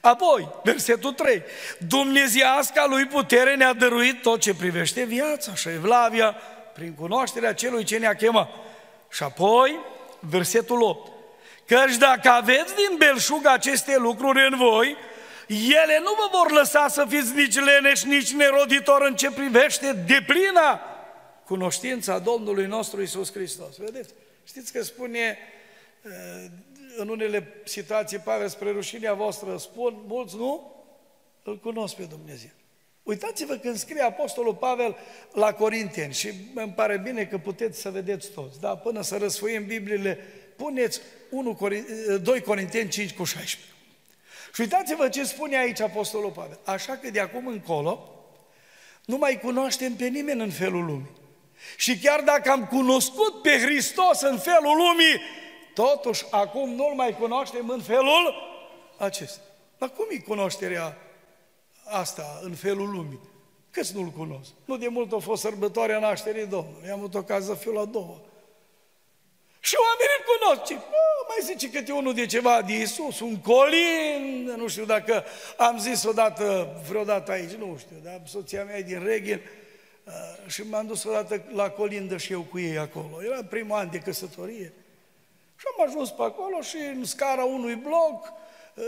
Apoi, versetul 3, Dumnezeiasca lui putere ne-a dăruit tot ce privește viața și evlavia prin cunoașterea celui ce ne-a chemat. Și apoi, versetul 8, căci dacă aveți din belșug aceste lucruri în voi, ele nu vă vor lăsa să fiți nici leneș, nici neroditor în ce privește deplina cunoștința Domnului nostru Isus Hristos. Vedeți? Știți că spune în unele situații, Pavel, spre rușinea voastră, spun, mulți nu, îl cunosc pe Dumnezeu. Uitați-vă când scrie Apostolul Pavel la Corinteni și îmi pare bine că puteți să vedeți toți, da? până să răsfoim Bibliile, puneți 1, 2 Corinteni 5 cu 16. Și uitați-vă ce spune aici Apostolul Pavel. Așa că de acum încolo, Nu mai cunoaștem pe nimeni în felul lumii. Și chiar dacă am cunoscut pe Hristos în felul lumii, totuși acum nu-L mai cunoaștem în felul acesta. Dar cum e cunoașterea asta în felul lumii? Câți nu-L cunosc? Nu de mult a fost sărbătoarea nașterii Domnului. Am avut ocazia să fiu la două. Și oamenii îl cunosc. Ce, mai zice câte unul de ceva de Iisus, un colin, nu știu dacă am zis odată, vreodată aici, nu știu, dar soția mea e din Reghin, uh, și m-am dus odată la colindă și eu cu ei acolo. Era primul an de căsătorie. Și am ajuns pe acolo și în scara unui bloc, uh,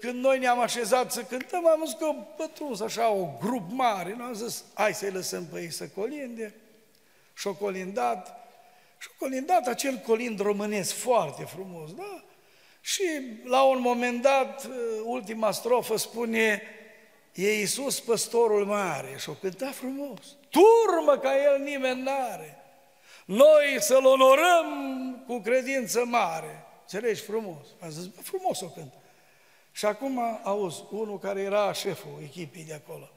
când noi ne-am așezat să cântăm, am văzut că pătruns așa o grup mare. Nu am zis, hai să-i lăsăm pe ei să colinde. Și-o colindat. Și-o colindat acel colind românesc foarte frumos, da? Și la un moment dat, uh, ultima strofă spune, e Iisus păstorul mare și-o cânta frumos. Turmă ca el nimeni n-are. Noi să-L onorăm cu credință mare. Înțelegi frumos? Am zis, bă, frumos o cânt. Și acum auzi, unul care era șeful echipii de acolo,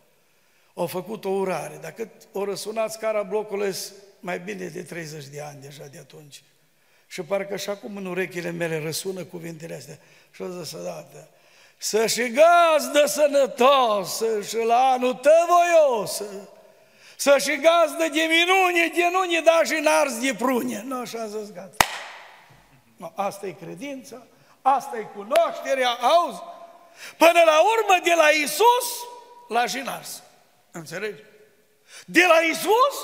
a făcut o urare. Dacă o răsunat scara blocului, mai bine de 30 de ani deja de atunci. Și parcă și acum în urechile mele răsună cuvintele astea. Și o zis odată, să și gazdă sănătos, și la anul tăvoios, să și gazdă de minune, de nu da și n de prune. Nu, așa a zis, gata. No, asta e credința, asta e cunoașterea, auzi? Până la urmă, de la Isus la Jinars. Înțelegi? De la Isus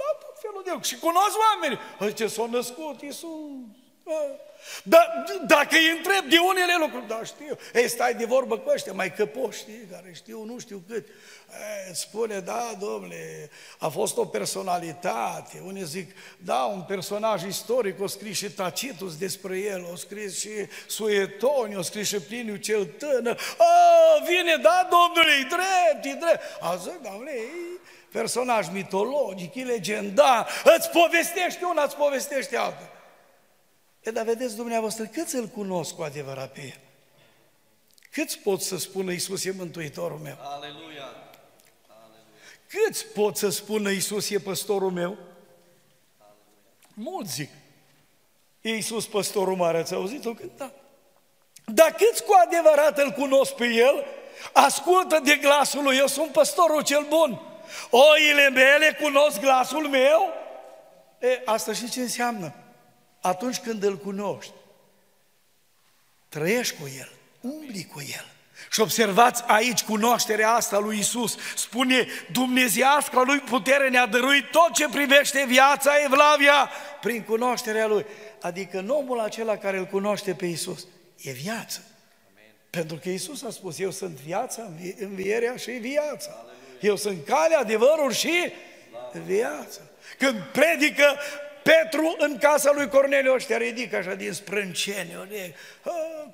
la tot felul de Și cunosc oameni. Ce s-a născut Isus. Da, dacă îi întreb de unele lucruri, da, știu. Ei, stai de vorbă cu ăștia, mai căpoși, știi, care știu, nu știu cât. E, spune, da, domnule, a fost o personalitate. Unii zic, da, un personaj istoric, o scris și Tacitus despre el, o scris și Suetoniu, o scris și Pliniu cel tânăr. A, vine, da, domnule, e drept, e drept. A zic, domnule, e personaj mitologic, e legendar, îți povestește una, îți povestește alta. E, dar vedeți dumneavoastră, câți îl cunosc cu adevărat pe el? Câți pot să spună Iisus e Mântuitorul meu? Aleluia! Câți pot să spună Iisus e păstorul meu? Mulți zic. E Iisus păstorul mare, ați auzit-o cânta? Dar câți cu adevărat îl cunosc pe el, ascultă de glasul lui, eu sunt păstorul cel bun. Oile mele cunosc glasul meu? E, asta și ce înseamnă? Atunci când îl cunoști, trăiești cu el, umbli cu el. Și observați aici cunoașterea asta lui Isus. Spune, Dumnezeiasca lui putere ne-a dăruit tot ce privește viața Evlavia prin cunoașterea lui. Adică omul acela care îl cunoaște pe Isus e viață. Amen. Pentru că Isus a spus, eu sunt viața, învierea și viața. Aleluia. Eu sunt calea, adevărul și viața. Când predică Petru în casa lui Corneliu ăștia ridică așa din sprâncene,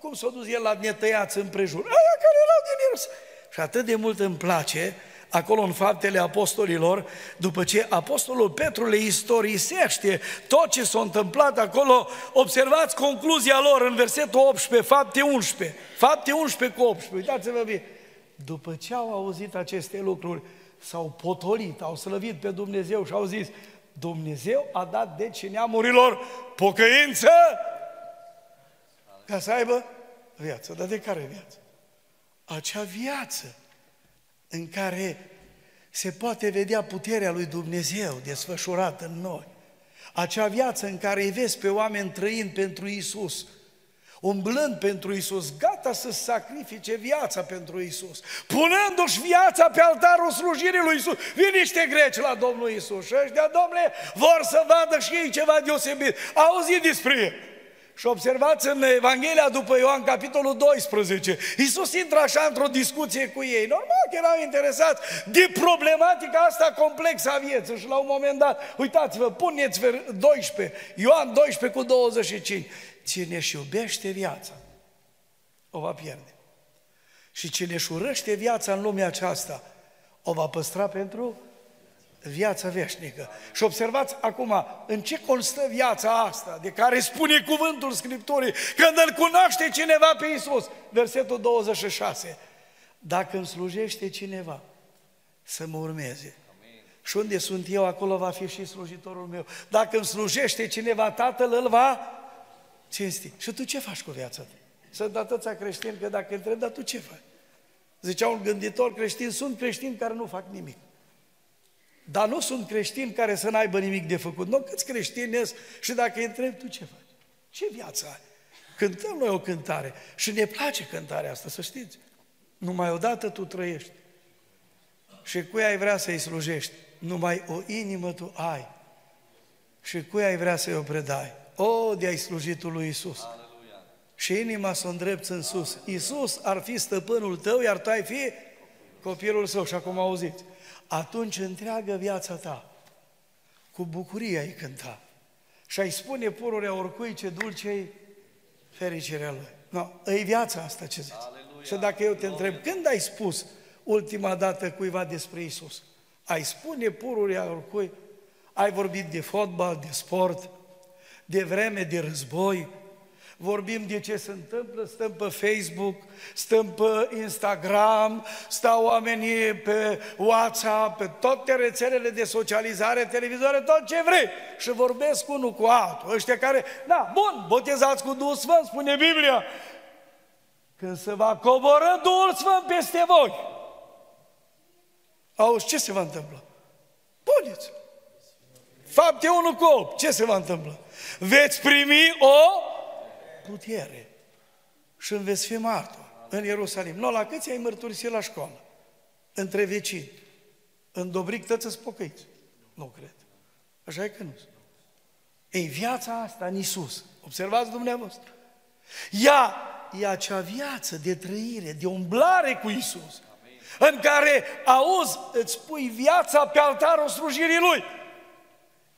cum s-a dus el la netăiați împrejur, aia care erau din el. Și atât de mult îmi place acolo în faptele apostolilor, după ce apostolul Petru le istorisește tot ce s-a întâmplat acolo, observați concluzia lor în versetul 18, fapte 11, fapte 11 cu 18, uitați-vă bine. După ce au auzit aceste lucruri, s-au potolit, au slăvit pe Dumnezeu și au zis, Dumnezeu a dat deci neamurilor pocăință ca să aibă viață. Dar de care viață? Acea viață în care se poate vedea puterea lui Dumnezeu desfășurată în noi. Acea viață în care îi vezi pe oameni trăind pentru Isus, umblând pentru Isus, gata să sacrifice viața pentru Isus, punându-și viața pe altarul slujirii lui Isus. Vin niște greci la Domnul Isus și ăștia, domnule, vor să vadă și ei ceva deosebit. Auzi despre el. Și observați în Evanghelia după Ioan, capitolul 12, Iisus intră așa într-o discuție cu ei. Normal că erau interesați de problematica asta complexă a vieții. Și la un moment dat, uitați-vă, puneți 12, Ioan 12 cu 25. Cine își șiubește viața, o va pierde. Și cine își șurăște viața în lumea aceasta, o va păstra pentru viața veșnică. Și observați acum în ce constă viața asta, de care spune cuvântul Scripturii, când îl cunoaște cineva pe Iisus. Versetul 26. Dacă îmi slujește cineva, să mă urmeze. Și unde sunt eu, acolo va fi și slujitorul meu. Dacă îmi slujește cineva, tatăl îl va cinsti. Și tu ce faci cu viața ta? Sunt atâția creștini că dacă întreb, dar tu ce faci? Zicea un gânditor creștin, sunt creștini care nu fac nimic. Dar nu sunt creștini care să n-aibă nimic de făcut. Nu, câți creștini ești și dacă îi întreb, tu ce faci? Ce viață ai? Cântăm noi o cântare și ne place cântarea asta, să știți. Numai odată tu trăiești. Și cui ai vrea să-i slujești? Numai o inimă tu ai. Și cui ai vrea să-i o predai? O, de ai slujit lui Isus. Și inima să o îndrepți în sus. Isus ar fi stăpânul tău, iar tu ai fi copilul său. Și acum auziți. Atunci întreagă viața ta cu bucurie ai cânta. Și ai spune pururea oricui ce dulce fericirea lui. No, e viața asta, ce zici? Aleluia. Și dacă eu te întreb, când ai spus ultima dată cuiva despre Isus? Ai spune pururea oricui? Ai vorbit de fotbal, de sport, de vreme de război, vorbim de ce se întâmplă, stăm pe Facebook, stăm pe Instagram, stau oamenii pe WhatsApp, pe toate rețelele de socializare, televizoare, tot ce vrei. Și vorbesc unul cu altul. Ăștia care, da, bun, botezați cu Duhul Sfânt, spune Biblia. Când se va coboră Duhul Sfânt peste voi. Auzi, ce se va întâmpla? Puneți. Fapte 1 cu 8. Ce se va întâmpla? Veți primi o putere și îmi veți fi martor în Ierusalim. Nu, la câți ai mărturisit la școală? Între vecini. În Dobric tăți pocăiți. Nu cred. Așa e că nu. Ei, viața asta în Isus, observați dumneavoastră, ea e acea viață de trăire, de umblare cu Isus, în care, auzi, îți pui viața pe altarul slujirii Lui.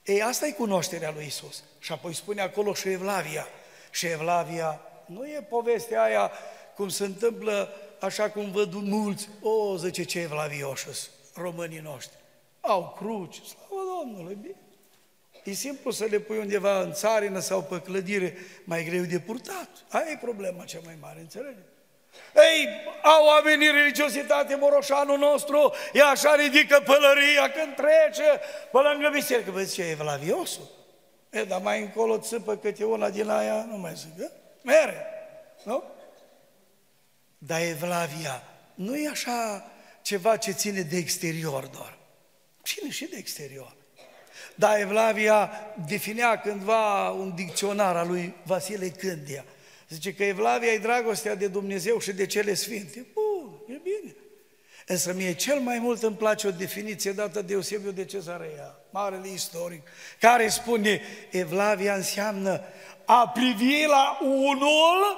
Ei, asta e cunoașterea lui Isus. Și apoi spune acolo și Șevlavia, și Șevlavia nu e povestea aia cum se întâmplă așa cum văd mulți, o, zice ce evlavioșăs, românii noștri. Au cruci, slavă Domnului, bine. E simplu să le pui undeva în țarină sau pe clădire, mai greu de purtat. Aia e problema cea mai mare, înțelegi? Ei, au oamenii religiositate, moroșanul nostru, e așa ridică pălăria când trece pe lângă biserică. Vă zice, evlaviosul? E, dar mai încolo țipă câte una din aia, nu mai zic, mere, nu? Dar Evlavia nu e așa ceva ce ține de exterior doar. Ține și de exterior. Dar Evlavia definea cândva un dicționar al lui Vasile Cândia. Zice că Evlavia e dragostea de Dumnezeu și de cele sfinte. Bun, e bine. Însă mie cel mai mult îmi place o definiție dată de Eusebiu de Cezarea, marele istoric, care spune Evlavia înseamnă a privi la unul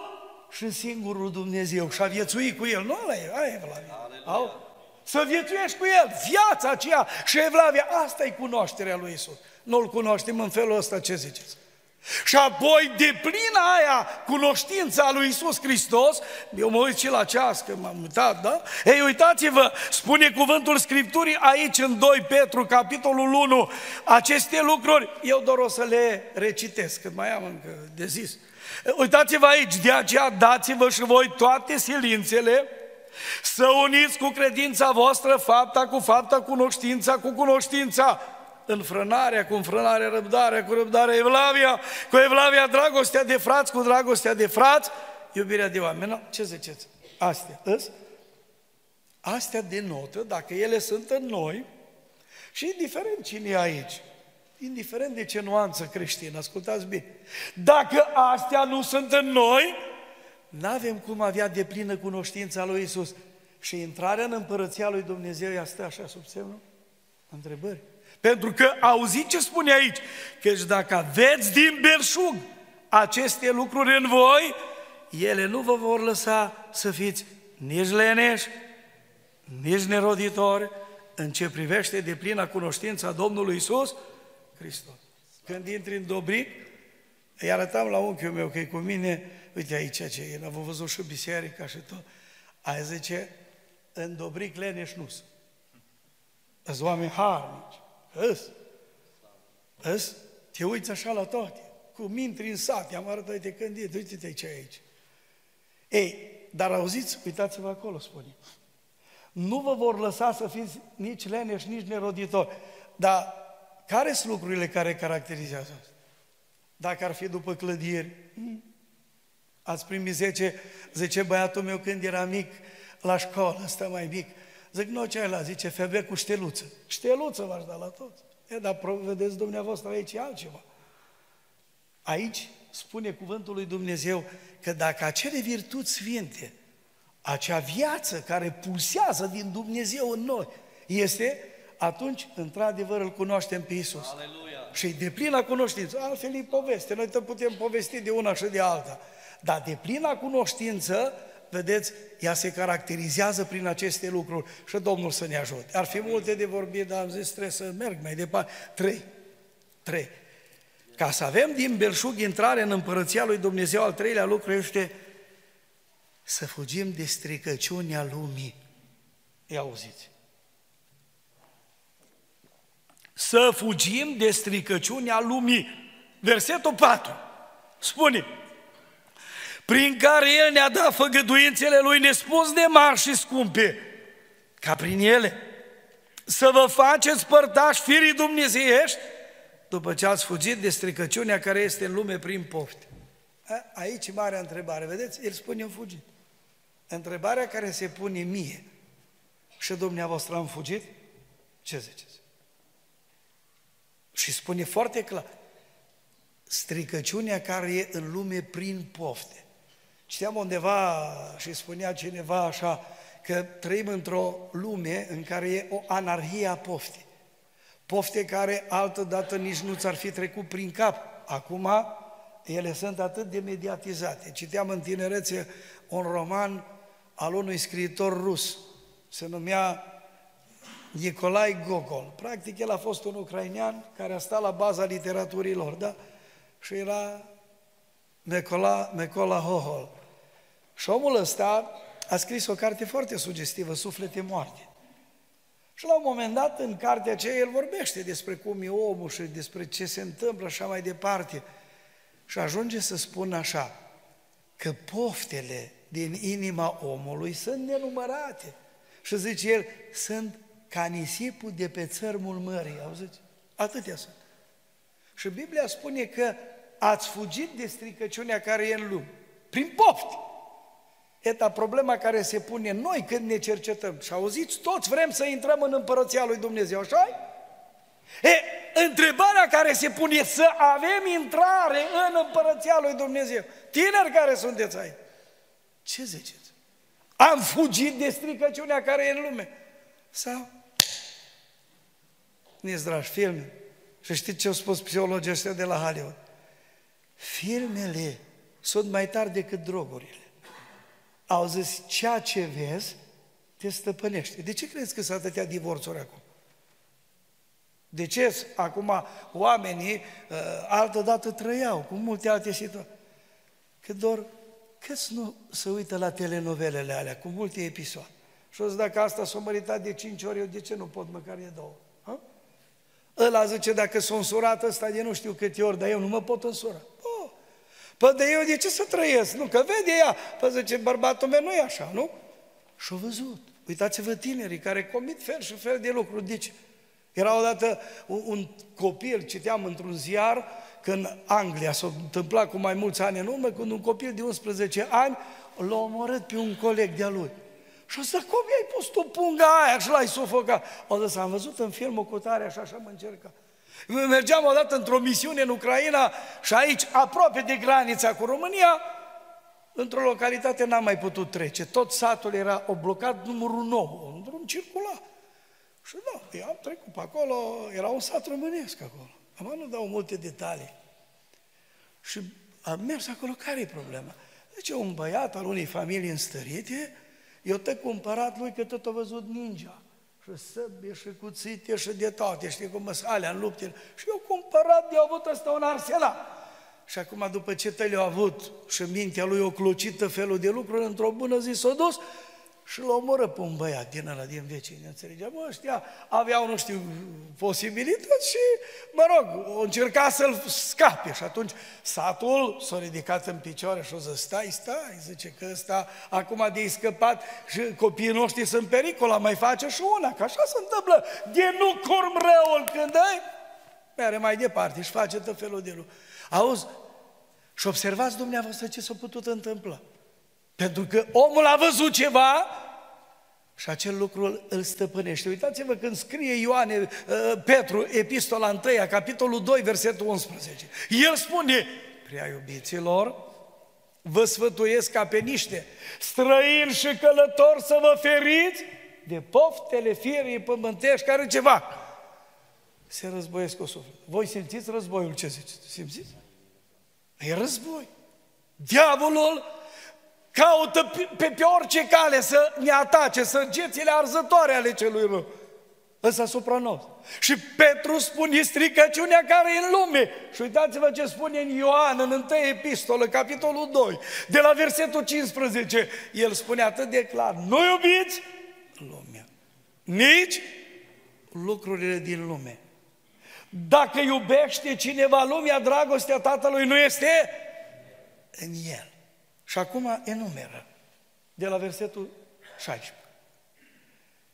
și singurul Dumnezeu și a viețui cu El. Nu ăla e, aia e Evlavia. Au? Să viețuiești cu El, viața aceea și Evlavia, asta e cunoașterea lui Isus. Nu-L cunoaștem în felul ăsta, ce ziceți? Și apoi, de plină aia cunoștința lui Isus Hristos, eu mă uit și la ceas, că m-am uitat, da? Ei, uitați-vă, spune cuvântul Scripturii aici în 2 Petru, capitolul 1, aceste lucruri, eu doar o să le recitesc, că mai am încă de zis. Uitați-vă aici, de aceea dați-vă și voi toate silințele, să uniți cu credința voastră fapta cu fapta, cunoștința cu cunoștința, înfrânarea cu înfrânarea, răbdarea cu răbdarea, evlavia cu evlavia, dragostea de frați cu dragostea de frați, iubirea de oameni. No, ce ziceți? Astea, îs? Astea denotă, dacă ele sunt în noi, și indiferent cine e aici, indiferent de ce nuanță creștină, ascultați bine, dacă astea nu sunt în noi, nu avem cum avea de plină cunoștința lui Isus. Și intrarea în împărăția lui Dumnezeu ea stă așa sub semnul întrebări. Pentru că auziți ce spune aici, căci dacă aveți din belșug aceste lucruri în voi, ele nu vă vor lăsa să fiți nici leneși, nici neroditori, în ce privește de plină cunoștința Domnului Isus Hristos. Când intri în Dobric, îi arătam la unchiul meu că e cu mine, uite aici ce e, l-am văzut și biserica și tot. Aia zice, în Dobric leneș nu sunt. Sunt oameni harnici. Îs. Îs. Te uiți așa la toate. Cu mintri în sat, i-am arătat, uite când e, uite-te ce aici. Ei, dar auziți, uitați-vă acolo, spune. Nu vă vor lăsa să fiți nici leneși, nici neroditori. Dar care sunt lucrurile care caracterizează asta? Dacă ar fi după clădiri, hmm? ați primit 10, zice băiatul meu când era mic, la școală, ăsta mai mic, zic, nu ce ai la, zice, febe cu șteluță. Șteluță v-aș da la toți. E, dar vedeți dumneavoastră aici e altceva. Aici spune cuvântul lui Dumnezeu că dacă acele virtuți sfinte, acea viață care pulsează din Dumnezeu în noi, este, atunci, într-adevăr, îl cunoaștem pe Isus. Aleluia. Și de plină cunoștință, altfel e poveste, noi te putem povesti de una și de alta. Dar de plină cunoștință, vedeți, ea se caracterizează prin aceste lucruri și Domnul să ne ajute. Ar fi multe de vorbit, dar am zis, trebuie să merg mai departe. Trei. Trei. Ca să avem din belșug intrare în împărăția lui Dumnezeu, al treilea lucru este să fugim de stricăciunea lumii. Ia auziți. Să fugim de stricăciunea lumii. Versetul 4 spune, prin care El ne-a dat făgăduințele Lui nespus de mari și scumpe, ca prin ele să vă faceți părtași firii dumnezeiești după ce ați fugit de stricăciunea care este în lume prin pofte. Aici e marea întrebare, vedeți? El spune în fugit. Întrebarea care se pune mie și dumneavoastră am fugit? Ce ziceți? Și spune foarte clar, stricăciunea care e în lume prin pofte. Citeam undeva și spunea cineva așa, că trăim într-o lume în care e o anarhie a poftii. Pofte care altă dată nici nu ți-ar fi trecut prin cap. Acum ele sunt atât de mediatizate. Citeam în tinerețe un roman al unui scriitor rus, se numea Nicolai Gogol. Practic, el a fost un ucrainean care a stat la baza literaturii lor, da? Și era Mecola, Mecola Hohol. Și omul ăsta a scris o carte foarte sugestivă, Suflete moarte. Și la un moment dat, în cartea aceea, el vorbește despre cum e omul și despre ce se întâmplă și așa mai departe. Și ajunge să spună așa, că poftele din inima omului sunt nenumărate. Și zice el, sunt ca nisipul de pe țărmul mării, auziți? Atâtea sunt. Și Biblia spune că ați fugit de stricăciunea care e în lume, prin pofti. Eta problema care se pune noi când ne cercetăm. Și auziți, toți vrem să intrăm în împărăția lui Dumnezeu, așa E, întrebarea care se pune e să avem intrare în împărăția lui Dumnezeu. Tineri care sunteți aici, ce ziceți? Am fugit de stricăciunea care e în lume. Sau? ne dragi, filme. Și știți ce au spus psihologii ăștia de la Hollywood? Filmele sunt mai tari decât drogurile. Au zis, ceea ce vezi te stăpânește. De ce crezi că sunt atâtea divorțuri acum? De ce acum oamenii uh, altă dată trăiau cu multe alte situații? Că doar câți nu se uită la telenovelele alea cu multe episoade? Și o dacă asta s-a măritat de cinci ori, eu de ce nu pot măcar de două? Ha? Ăla zice, dacă s-a însurat ăsta de nu știu câte ori, dar eu nu mă pot însura. Oh. Păi de eu de ce să trăiesc? Nu, că vede ea. Păi zice, bărbatul meu nu e așa, nu? Și-a văzut. Uitați-vă tinerii care comit fel și fel de lucruri. Deci, era odată un, un copil, citeam într-un ziar, că în Anglia s-a întâmplat cu mai mulți ani în urmă, când un copil de 11 ani l-a omorât pe un coleg de-a lui. Și zis, cum i-ai pus tu punga aia și l-ai sufocat? O zis, am văzut în filmul cu tare așa și am încercat. Mergeam odată într-o misiune în Ucraina și aici, aproape de granița cu România, într-o localitate n-am mai putut trece. Tot satul era blocat numărul 9, un drum circular. Și da, eu am trecut pe acolo, era un sat românesc acolo. Am nu dau multe detalii. Și am mers acolo, care e problema? Deci un băiat al unei familii înstărite, eu te cumpărat lui că tot a văzut ninja. Și săbie și cuțite și de toate, știi cum sunt alea în lupte. Și eu cumpărat de avut ăsta un arsenal. Și acum după ce te le-a avut și mintea lui o clocită felul de lucruri, într-o bună zi s-a dus și îl omoră pe un băiat din ăla, din vecini, înțelegea? Mă, ăștia aveau, nu știu, posibilități și, mă rog, o încerca să-l scape. Și atunci satul s-a ridicat în picioare și o zis, stai, stai, zice că ăsta acum de scăpat și copiii noștri sunt pericol, mai face și una, că așa se întâmplă. De nu curm răul când ai, mere mai departe și face tot felul de lucruri. Auzi, și observați dumneavoastră ce s-a putut întâmpla. Pentru că omul a văzut ceva și acel lucru îl stăpânește. Uitați-vă când scrie Ioane, uh, Petru, epistola 1, capitolul 2, versetul 11. El spune, prea iubiților, vă sfătuiesc ca pe niște străini și călători să vă feriți de poftele fierii pământești care ceva. Se războiesc cu suflet. Voi simțiți războiul, ce ziceți? Simțiți? E război. Diavolul caută pe, pe orice cale să ne atace săgețile arzătoare ale celui rău. Ăsta asupra nostru. Și Petru spune stricăciunea care e în lume. Și uitați-vă ce spune în Ioan, în 1 epistolă, capitolul 2, de la versetul 15. El spune atât de clar, nu iubiți lumea, nici lucrurile din lume. Dacă iubește cineva lumea, dragostea Tatălui nu este în el. Și acum enumeră, de la versetul 16.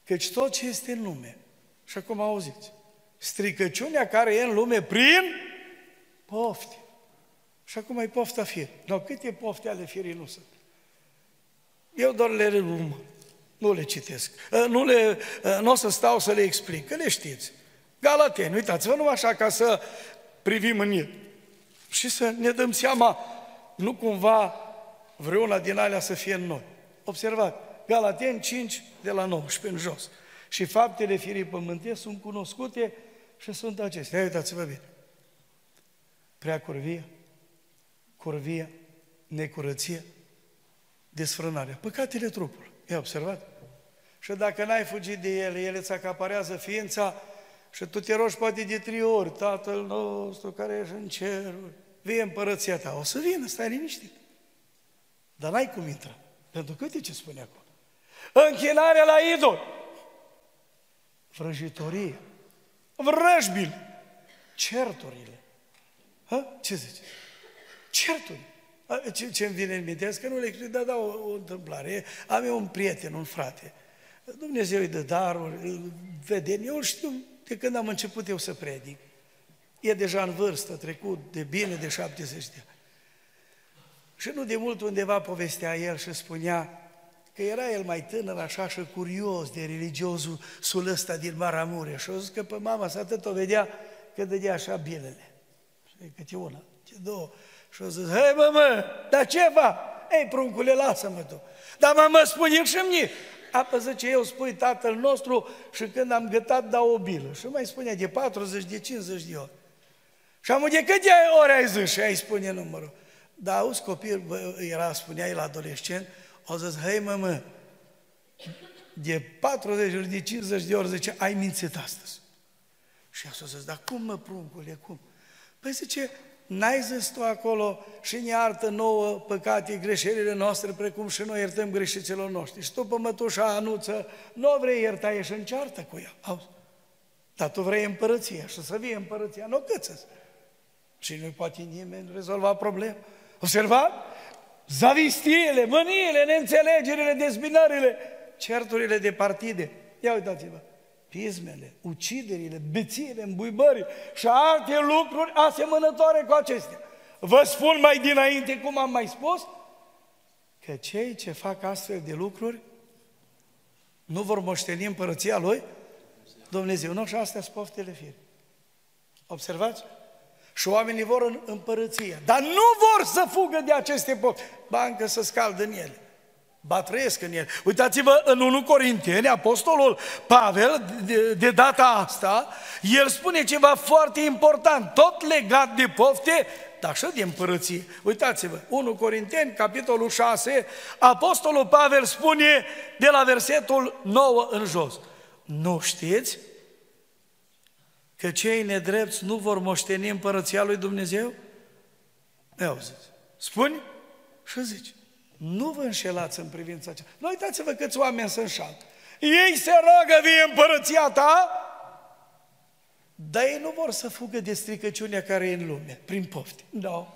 Căci tot ce este în lume, și acum auziți, stricăciunea care e în lume prin pofte. Și acum e pofta fir. Dar câte pofte ale firii nu sunt? Eu doar le relum, nu le citesc. Ă, nu, le, ă, nu o să stau să le explic, că le știți. Galateni, uitați-vă numai așa ca să privim în el. Și să ne dăm seama, nu cumva vreuna din alea să fie în noi. Observați, Galaten 5 de la 19 în jos. Și faptele firii pământe sunt cunoscute și sunt acestea. Uitați-vă bine. Prea curvie, curvie, necurăție, desfrânarea. Păcatele trupului. E observat? Și dacă n-ai fugit de ele, ele îți acaparează ființa și tu te rogi poate de trei ori, Tatăl nostru care ești în ceruri, vie împărăția ta. O să vină, stai liniștit. Dar n-ai cum intra. Pentru că uite ce spune acolo. Închinarea la idol. Vrăjitorie. Vrăjbil. Certurile. Ha? Ce zice? Certuri. Ce, ce îmi vine în minte? Că nu le explic, dar da o, o întâmplare. Am eu un prieten, un frate. Dumnezeu îi dă daruri, îl vede. Eu știu de când am început eu să predic. E deja în vârstă, trecut de bine de 70 de ani. Și nu de mult undeva povestea el și spunea că era el mai tânăr așa și curios de religiosul sul ăsta din Maramureș. Și o zis că pe mama sa atât o vedea că dădea așa bilele. Și câte una, ce două. Și o zis, hei mă, mă, dar ce va? Ei, pruncule, lasă-mă tu. Dar mă, mă, spune și mie. Apă zice, eu spui tatăl nostru și când am gătat dau o bilă. Și mai spunea de 40, de 50 de ori. Și am de câte ori ai zis? Și ai spune numărul. Dar auzi, copil, bă, era, spunea el adolescent, au zis, hei mă, mă, de 40 ori, de 50 de ori, zice, ai mințit astăzi. Și a zis, dar cum mă, pruncule, cum? Păi zice, n-ai zis tu acolo și ne iartă nouă păcate, greșelile noastre, precum și noi iertăm greșiților noștri. Și tu, pe mătușa Anuță, nu vrei ierta, ești în ceartă cu ea. Auzi? Dar tu vrei împărăția și să vie împărăția, nu cățăți. Și nu poate nimeni rezolva problema. Observat? Zavistiile, mâniile, neînțelegerile, dezbinările, certurile de partide. Ia uitați-vă, pismele, uciderile, bețiile, îmbuibării și alte lucruri asemănătoare cu acestea. Vă spun mai dinainte, cum am mai spus, că cei ce fac astfel de lucruri nu vor moșteni împărăția lui Dumnezeu. Nu, și astea sunt poftele fire. Observați? Și oamenii vor în împărăție. Dar nu vor să fugă de aceste pofte. Ba încă să scaldă în ele. Ba trăiesc în ele. Uitați-vă în 1 Corinteni, apostolul Pavel, de, de data asta, el spune ceva foarte important, tot legat de pofte, dar și de împărăție. Uitați-vă, 1 Corinteni, capitolul 6, apostolul Pavel spune de la versetul 9 în jos. Nu știți că cei nedrepți nu vor moșteni împărăția lui Dumnezeu? Ne auziți. Spune și zici. Nu vă înșelați în privința aceasta. Nu uitați-vă câți oameni se înșală. Ei se roagă vie împărăția ta, dar ei nu vor să fugă de stricăciunea care e în lume, prin pofte. Nu. No.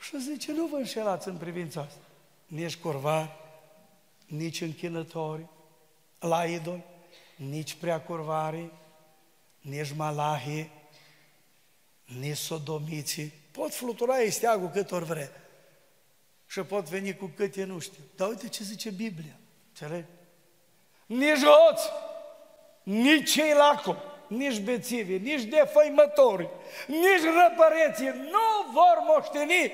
Și zice, nu vă înșelați în privința asta. Nici corvari, nici închinători, la idol, nici prea curvari, nici malahi, nici sodomiții. Pot flutura steagul cât ori vrea. Și pot veni cu câte nu știu. Dar uite ce zice Biblia. Înțelegi? Nici hoți, nici cei lacom, nici bețivi, nici defăimători, nici răpăreții nu vor moșteni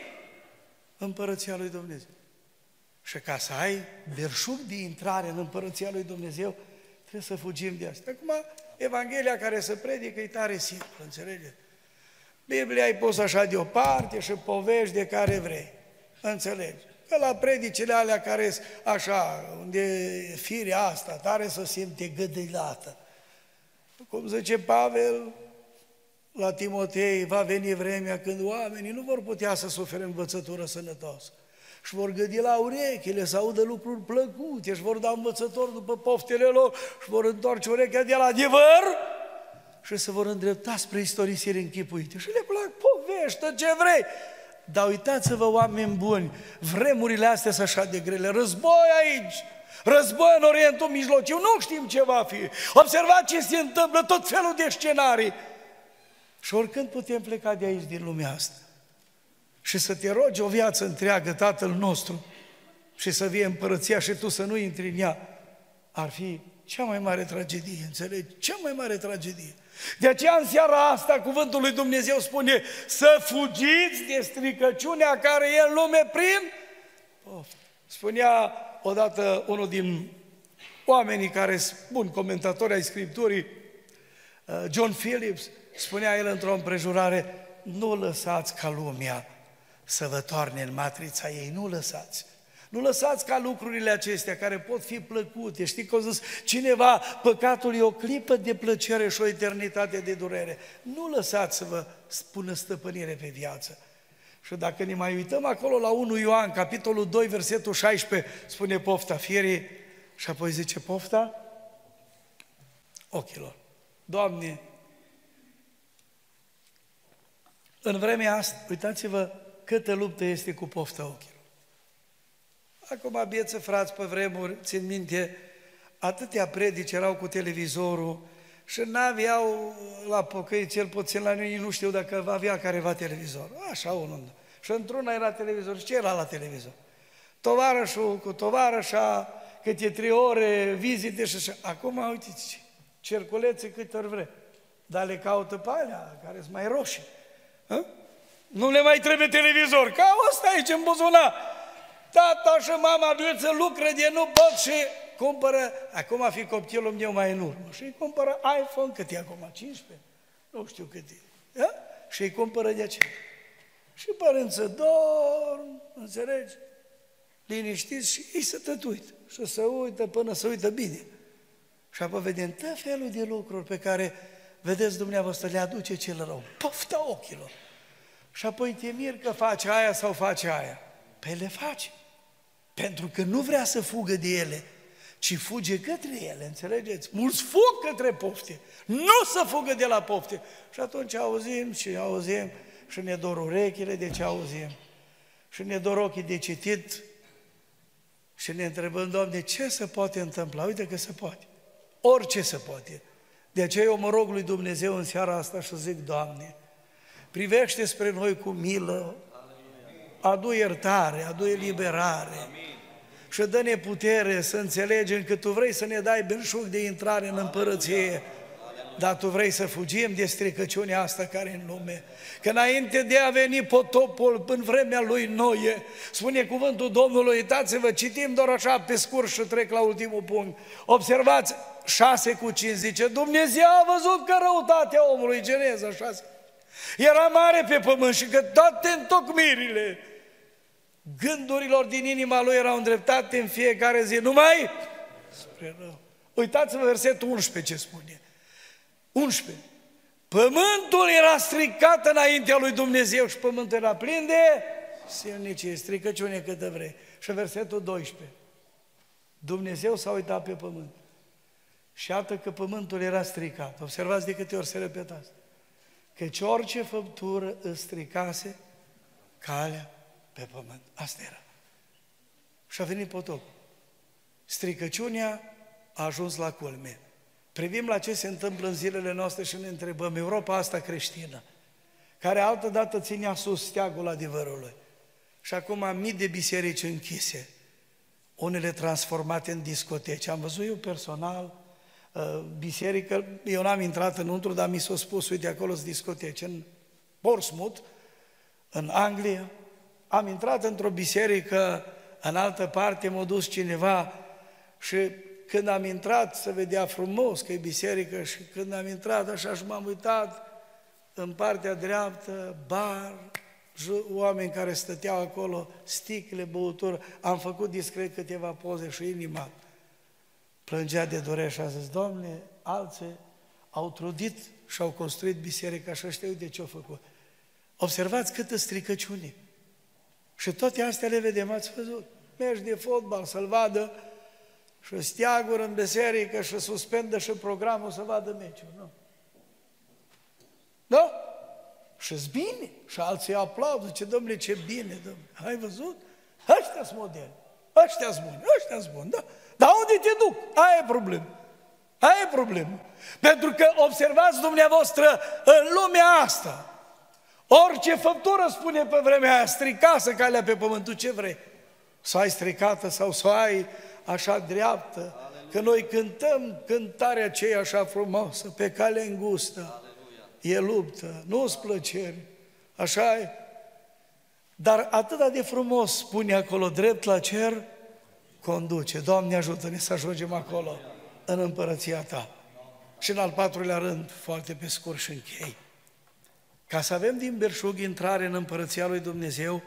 împărăția lui Dumnezeu. Și ca să ai verșug de intrare în împărăția lui Dumnezeu, trebuie să fugim de asta. Acum, Evanghelia care se predică e tare simplă, înțelegeți? Biblia ai pus așa deoparte și povești de care vrei. Înțelegi? Că la predicile alea care așa, unde firea asta, tare să simte gâdilată. Cum zice Pavel, la Timotei va veni vremea când oamenii nu vor putea să sufere învățătură sănătoasă. Și vor gândi la urechile, să audă lucruri plăcute, și vor da învățător după poftele lor, și vor întoarce urechea de la adevăr și se vor îndrepta spre istorisire închipuite. Și le plac povești, ce vrei. Dar uitați-vă, oameni buni, vremurile astea sunt așa de grele. Război aici, război în Orientul Mijlociu, nu știm ce va fi. Observați ce se întâmplă, tot felul de scenarii. Și oricând putem pleca de aici, din lumea asta. Și să te rogi o viață întreagă, Tatăl nostru, și să vie împărăția și tu să nu intri în ea, ar fi cea mai mare tragedie, înțelegi? Cea mai mare tragedie. De aceea în seara asta cuvântul lui Dumnezeu spune să fugiți de stricăciunea care e în lume prin Oh, Spunea odată unul din oamenii care sunt comentatori ai Scripturii, uh, John Phillips, spunea el într-o împrejurare, nu lăsați ca lumea să vă toarne în matrița ei, nu lăsați. Nu lăsați ca lucrurile acestea care pot fi plăcute. Știți că au zis cineva, păcatul e o clipă de plăcere și o eternitate de durere. Nu lăsați să vă spună stăpânire pe viață. Și dacă ne mai uităm acolo la 1 Ioan, capitolul 2, versetul 16, spune pofta fierii și apoi zice pofta ochilor. Doamne, în vremea asta, uitați-vă câtă luptă este cu pofta ochilor. Acum, bieță frați, pe vremuri, țin minte, atâtea predici erau cu televizorul și n-aveau la pocăi, cel puțin la noi, nu știu dacă va avea careva televizor. Așa unul. Și într-una era televizor. Și ce era la televizor? Tovarășul cu tovarășa, câte trei ore, vizite și așa. Acum, uite, cerculețe cât ori vre. Dar le caută pe alea, care sunt mai roșii. Hă? Nu le mai trebuie televizor, ca ăsta aici în buzunar. Tata și mama duc să lucre de nu pot și cumpără, acum fi copilul meu mai în urmă, și îi cumpără iPhone, cât e acum, 15? Nu știu cât e. Da? Și îi cumpără de aceea. Și părinții dorm, înțelegi? Liniștiți și ei să tătuit. Și să uită până să uită bine. Și apoi vedem tot felul de lucruri pe care, vedeți dumneavoastră, le aduce cel rău. Pofta ochilor. Și apoi te mir că face aia sau face aia. Păi le face. Pentru că nu vrea să fugă de ele, ci fuge către ele, înțelegeți? Mulți fug către pofte, nu să fugă de la pofte. Și atunci auzim și auzim și ne dor urechile de ce auzim și ne dor ochii de citit și ne întrebăm, Doamne, ce se poate întâmpla? Uite că se poate. Orice se poate. De aceea eu mă rog lui Dumnezeu în seara asta și zic, Doamne, privește spre noi cu milă, adu iertare, adu eliberare. Și dă-ne putere să înțelegem că Tu vrei să ne dai belșug de intrare în împărăție, dar Tu vrei să fugim de stricăciunea asta care e în lume. Că înainte de a veni potopul în vremea lui Noie, spune cuvântul Domnului, uitați-vă, citim doar așa pe scurt și trec la ultimul punct. Observați, 6 cu 5 zice, Dumnezeu a văzut că răutatea omului, Geneza 6, era mare pe pământ și că toate întocmirile gândurilor din inima lui erau îndreptate în fiecare zi, numai spre rău. Uitați-vă versetul 11 ce spune. 11. Pământul era stricat înaintea lui Dumnezeu și pământul era plin de silnicie, stricăciune câtă vrei. Și versetul 12. Dumnezeu s-a uitat pe pământ. Și iată că pământul era stricat. Observați de câte ori se repeta asta. Căci orice făptură îți stricase calea pe pământ. Asta era. Și a venit potop. Stricăciunea a ajuns la culme. Privim la ce se întâmplă în zilele noastre și ne întrebăm, Europa asta creștină, care altădată ținea sus steagul adevărului. Și acum mii de biserici închise, unele transformate în discoteci. Am văzut eu personal uh, biserică, eu n-am intrat înăuntru, dar mi s-a spus, uite, acolo sunt discoteci, în Portsmouth, în Anglia. Am intrat într-o biserică, în altă parte m-a dus cineva și când am intrat să vedea frumos că e biserică și când am intrat așa și m-am uitat în partea dreaptă, bar, oameni care stăteau acolo, sticle, băutură, am făcut discret câteva poze și inima plângea de durere și a zis, Domne, alții au trudit și au construit biserica și ăștia uite ce au făcut. Observați câtă stricăciune. Și toate astea le vedem, ați văzut. Mergi de fotbal să-l vadă și steaguri în biserică și suspendă și programul să vadă meciul. Nu? Da? și bine. Și alții aplaudă, ce domnule, ce bine, domnule. Ai văzut? Ăștia sunt modeli. Ăștia sunt buni, ăștia sunt buni, da? Dar unde te duc? Aia e problemă. Aia e problemă. Pentru că observați dumneavoastră în lumea asta, orice făptură spune pe vremea aia, stricasă calea pe pământ, ce vrei? Să ai stricată sau să ai așa dreaptă, Aleluia. că noi cântăm cântarea aceea așa frumoasă, pe cale îngustă. Aleluia e luptă, nu-ți plăceri, așa e. Dar atât de frumos spune acolo, drept la cer, conduce. Doamne ajută-ne să ajungem acolo, în împărăția Ta. Și în al patrulea rând, foarte pe scurt și închei. Ca să avem din berșug intrare în împărăția lui Dumnezeu,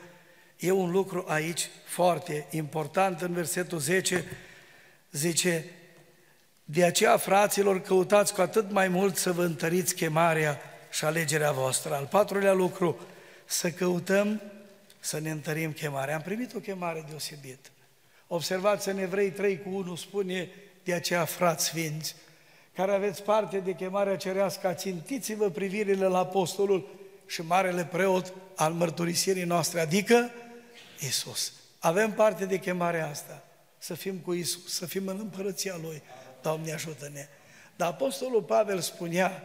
e un lucru aici foarte important. În versetul 10 zice, de aceea, fraților, căutați cu atât mai mult să vă întăriți chemarea și alegerea voastră. Al patrulea lucru, să căutăm să ne întărim chemarea. Am primit o chemare deosebită. Observați în Evrei 3 cu 1 spune de aceea, frați sfinți, care aveți parte de chemarea cerească, țintiți-vă privirile la apostolul și marele preot al mărturisirii noastre, adică Isus. Avem parte de chemarea asta, să fim cu Isus, să fim în împărăția Lui. Doamne ajută-ne! Dar Apostolul Pavel spunea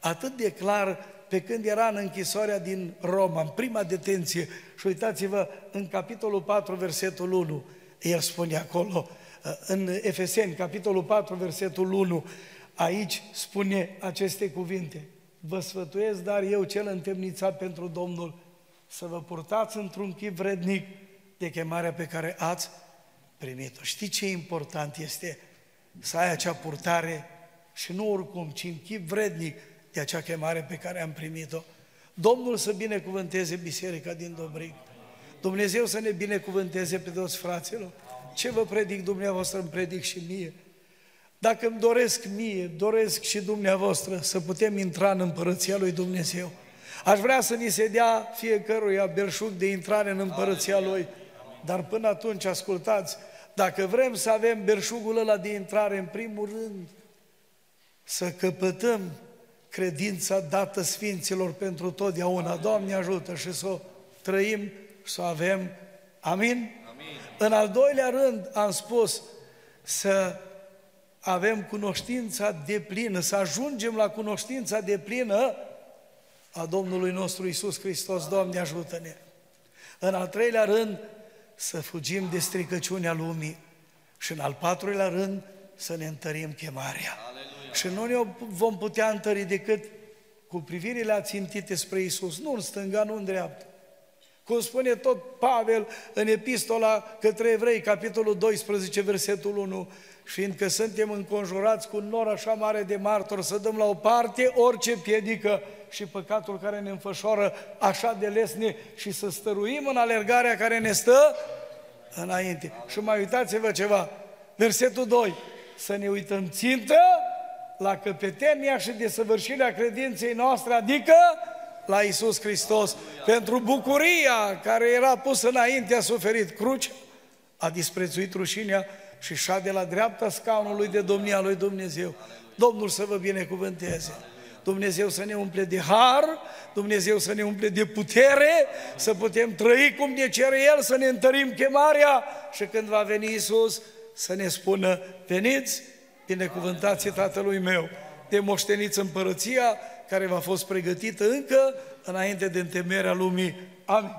atât de clar pe când era în închisoarea din Roma, în prima detenție, și uitați-vă în capitolul 4, versetul 1, el spune acolo, în Efeseni, capitolul 4, versetul 1, aici spune aceste cuvinte. Vă sfătuiesc, dar eu cel întemnițat pentru Domnul, să vă purtați într-un chip vrednic de chemarea pe care ați primit-o. Știi ce important este să ai acea purtare și nu oricum, ci în chip vrednic de acea chemare pe care am primit-o. Domnul să binecuvânteze biserica din Dobric. Dumnezeu să ne binecuvânteze pe toți fraților. Ce vă predic dumneavoastră, îmi predic și mie. Dacă îmi doresc mie, doresc și dumneavoastră să putem intra în împărăția lui Dumnezeu. Aș vrea să ni se dea fiecăruia belșug de intrare în împărăția lui. Dar până atunci, ascultați, dacă vrem să avem berșugul ăla de intrare, în primul rând, să căpătăm credința dată Sfinților pentru totdeauna. Doamne ajută și să o trăim și să o avem. Amin? Amin? În al doilea rând am spus să avem cunoștința de plină, să ajungem la cunoștința de plină a Domnului nostru Isus Hristos. Doamne ajută-ne! În al treilea rând, să fugim de stricăciunea lumii și în al patrulea rând să ne întărim chemarea. Aleluia. Și nu ne vom putea întări decât cu privirile ațintite spre Isus, nu în stânga, nu în dreapta. Cum spune tot Pavel în epistola către evrei, capitolul 12, versetul 1, fiindcă suntem înconjurați cu un nor așa mare de martori, să dăm la o parte orice piedică și păcatul care ne înfășoară așa de lesne și să stăruim în alergarea care ne stă înainte. Și mai uitați-vă ceva, versetul 2, să ne uităm țintă la căpetenia și desăvârșirea credinței noastre, adică la Isus Hristos, pentru bucuria care era pusă înainte, a suferit crucea, a disprețuit rușinea și șade la dreapta scaunului de domnia lui Dumnezeu. Domnul să vă binecuvânteze! Dumnezeu să ne umple de har, Dumnezeu să ne umple de putere, să putem trăi cum ne cere El, să ne întărim chemarea și când va veni Isus să ne spună, veniți, binecuvântați Tatălui meu, de moșteniți împărăția care v-a fost pregătită încă înainte de întemerea lumii. Amin.